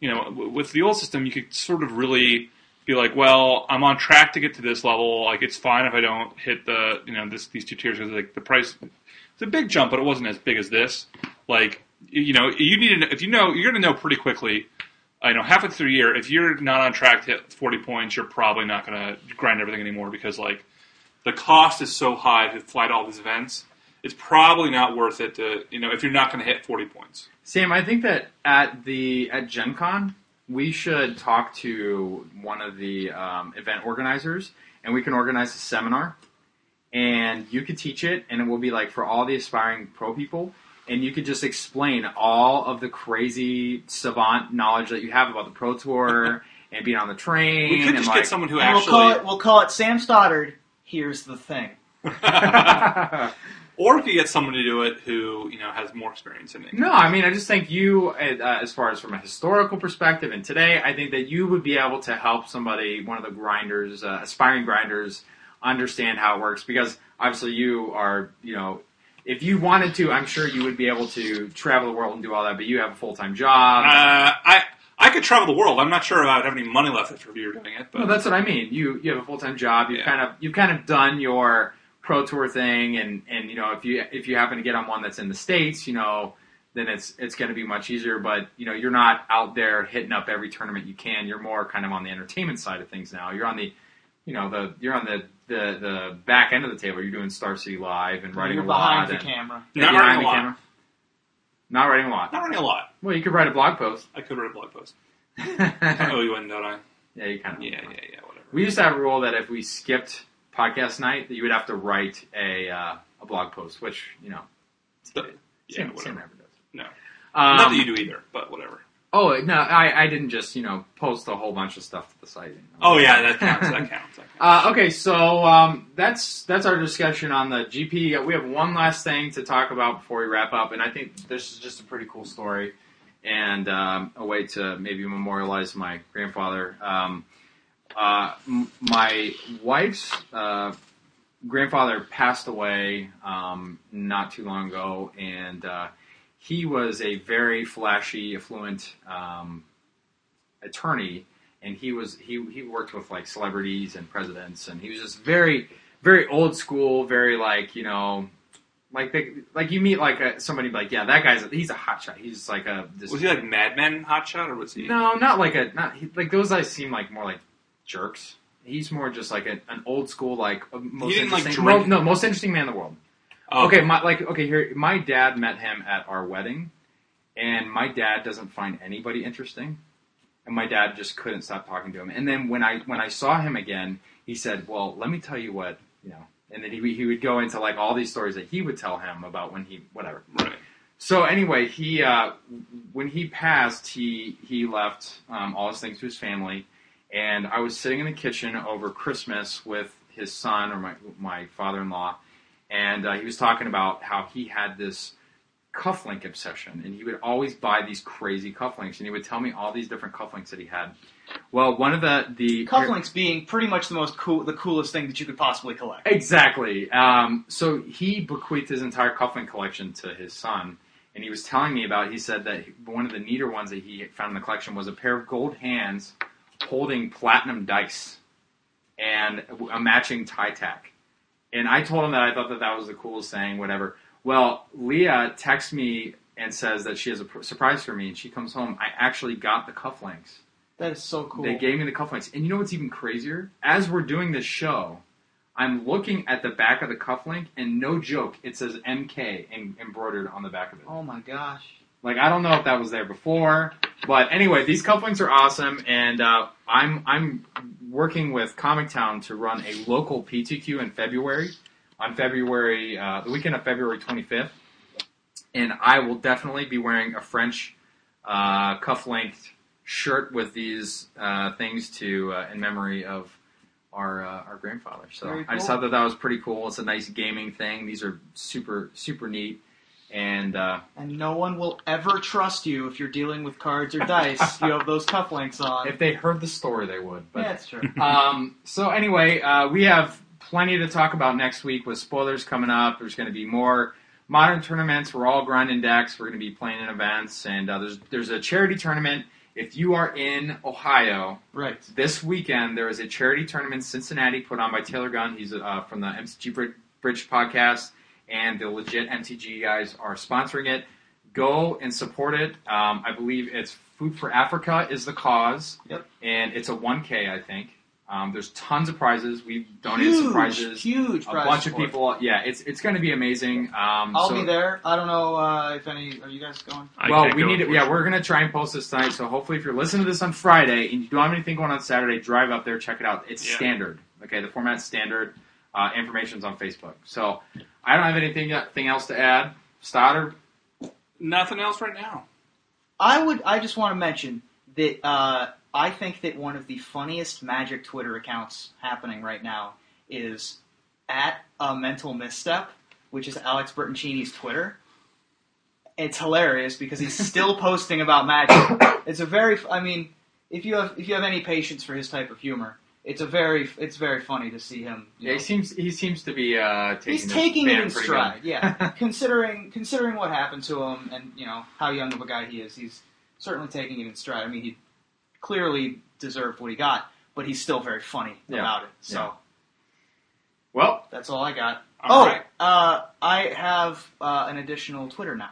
you know, with the old system, you could sort of really be like, well, I'm on track to get to this level. Like, it's fine if I don't hit the you know this these two tiers because like the price. It's a big jump, but it wasn't as big as this. Like, you know, you need to, if you know, you're going to know pretty quickly. I know halfway through the year, if you're not on track to hit 40 points, you're probably not going to grind everything anymore because like the cost is so high to fly to all these events. It's probably not worth it to you know if you're not going to hit 40 points. Sam, I think that at the at Gen Con, we should talk to one of the um, event organizers, and we can organize a seminar, and you could teach it, and it will be like for all the aspiring pro people, and you could just explain all of the crazy savant knowledge that you have about the pro tour and being on the train. We could and just like, get someone who And we'll call it actually, we'll call it Sam Stoddard. Here's the thing. or if you get someone to do it who you know has more experience in it. No, I mean, I just think you, uh, as far as from a historical perspective, and today, I think that you would be able to help somebody, one of the grinders, uh, aspiring grinders, understand how it works. Because obviously, you are, you know, if you wanted to, I'm sure you would be able to travel the world and do all that. But you have a full time job. Uh, I I could travel the world. I'm not sure I would have any money left after you're doing it, but no, that's what I mean. You you have a full time job. You've Yeah. kind of you've kind of done your pro tour thing, and and you know if you if you happen to get on one that's in the states, you know then it's it's going to be much easier. But you know you're not out there hitting up every tournament you can. You're more kind of on the entertainment side of things now. You're on the you know the you're on the the, the back end of the table. You're doing Star City Live and writing You're a lot. behind the and, camera. Yeah, Not behind writing the a lot. camera. Not writing a lot. not running a lot. Well, you could write a blog post. I could write a blog post. I yeah, owe you one, don't I? Yeah, you kind of. Yeah, yeah, yeah. Whatever. We used to have a rule that if we skipped podcast night, that you would have to write a uh, a blog post, which you know, Yeah, Sam, whatever. Sam never does. No. Um, not that you do either, but whatever. Oh no, I, I didn't just you know post a whole bunch of stuff to the site. you know. Oh yeah, that counts. That counts. That counts. Uh, okay, so um, that's that's our discussion on the GP. We have one last thing to talk about before we wrap up, and I think this is just a pretty cool story and um, a way to maybe memorialize my grandfather. Um, uh, m- my wife's uh, grandfather passed away um, not too long ago, and uh, he was a very flashy, affluent um, attorney and he was he he worked with like celebrities and presidents, and he was just very very old school, very like you know. Like they, like you meet like a, somebody like yeah that guy's a, he's a hotshot he's like a this, Was he like Mad Men hotshot or was he? no not like a not he, like those guys seem like more like jerks he's more just like a, an old school like uh, most didn't, like, interesting drink- no, no most interesting man in the world Oh, okay my like okay here my dad met him at our wedding and my dad doesn't find anybody interesting and my dad just couldn't stop talking to him and then when i when i saw him again he said, "Well, let me tell you what you know." And then he he would go into like all these stories that he would tell him about when he whatever. Right. So anyway, he uh, when he passed, he he left um, all his things to his family, and I was sitting in the kitchen over Christmas with his son or my my father-in-law, and uh, he was talking about how he had this cufflink obsession, and he would always buy these crazy cufflinks, and he would tell me all these different cufflinks that he had. Well, one of the the Cufflinks being pretty much the most cool, the coolest thing that you could possibly collect. Exactly. Um, so he bequeathed his entire cufflink collection to his son, and he was telling me about. He said that one of the neater ones that he found in the collection was a pair of gold hands holding platinum dice and a matching tie tack. And I told him that I thought that that was the coolest thing. Whatever. Well, Leah texts me and says that she has a pr- surprise for me, and she comes home. I actually got the cufflinks. That is so cool. They gave me the cufflinks. And you know what's even crazier? As we're doing this show, I'm looking at the back of the cufflink, and no joke, it says MK em- embroidered on the back of it. oh my gosh. Like I don't know if that was there before, but anyway, these cufflinks are awesome, and uh, I'm I'm working with Comic Town to run a local PTQ in February, on February uh, the weekend of February 25th, and I will definitely be wearing a French uh, cuff-length shirt with these uh, things to uh, in memory of our uh, our grandfather. So Very I just thought that that was pretty cool. It's a nice gaming thing. These are super super neat, and uh, And no one will ever trust you if you're dealing with cards or dice. you have those cufflinks on. if they heard the story, they would. But yeah, that's true. um, so anyway, uh, we have plenty to talk about next week with spoilers coming up. There's going to be more modern tournaments. We're all grinding decks. We're going to be playing in events, and uh, there's there's a charity tournament. If you are in Ohio Right. this weekend, there is a charity tournament in Cincinnati put on by Taylor Gunn. He's uh, from the MCG Bridge podcast, and the legit MTG guys are sponsoring it. Go and support it. Um, I believe it's Food for Africa is the cause. Yep. And it's a 1K, I think. Um, there's tons of prizes. We've donated huge, some prizes. Huge A prize bunch of support. people. Yeah, it's it's going to be amazing. Um, I'll so- be there. I don't know uh, if any. Are you guys going? I well, we go, need it. yeah, we're going to try and post this tonight. So hopefully, if you're listening to this on Friday and you don't have anything going on Saturday, drive up there, check it out. It's Yeah. standard. Okay, the format's standard. Uh, information's on Facebook. So I don't have anything, anything else to add. Stoddard, Nothing else right now. I would. I just want to mention that uh, I think that one of the funniest Magic Twitter accounts happening right now is at a mental misstep, which is Alex Bertoncini's Twitter. It's hilarious because he's still posting about Magic. It's a very. I mean, if you have if you have any patience for his type of humor, it's a very it's very funny to see him. yeah, know, he seems he seems to be uh, taking He's taking it in stride, yeah. considering considering what happened to him and you know how young of a guy he is, he's certainly taking it in stride. I mean, he clearly deserved what he got, but he's still very funny Yeah. about it. So Yeah. well, that's all I got. All oh, right. uh, I have uh, an additional Twitter now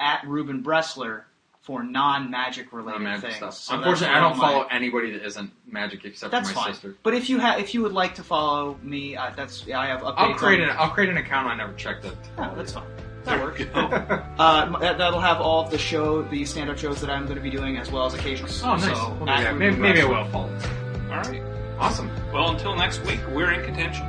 at Ruben Bressler for non-magic related non-magic things. stuff. So Unfortunately, I don't my- follow anybody that isn't magic except That's for my fine. sister. But if you have, if you would like to follow me, uh, that's I have updates. I'll create an I'll create an account. I never checked it. Yeah, that's fine. That works. Oh, Uh, that, that'll have all of the show, the stand-up shows that I'm going to be doing, as well as occasional. Oh, nice. So, Well, yeah, maybe, maybe I will follow. all right. Awesome. Well, until next week, we're in contention.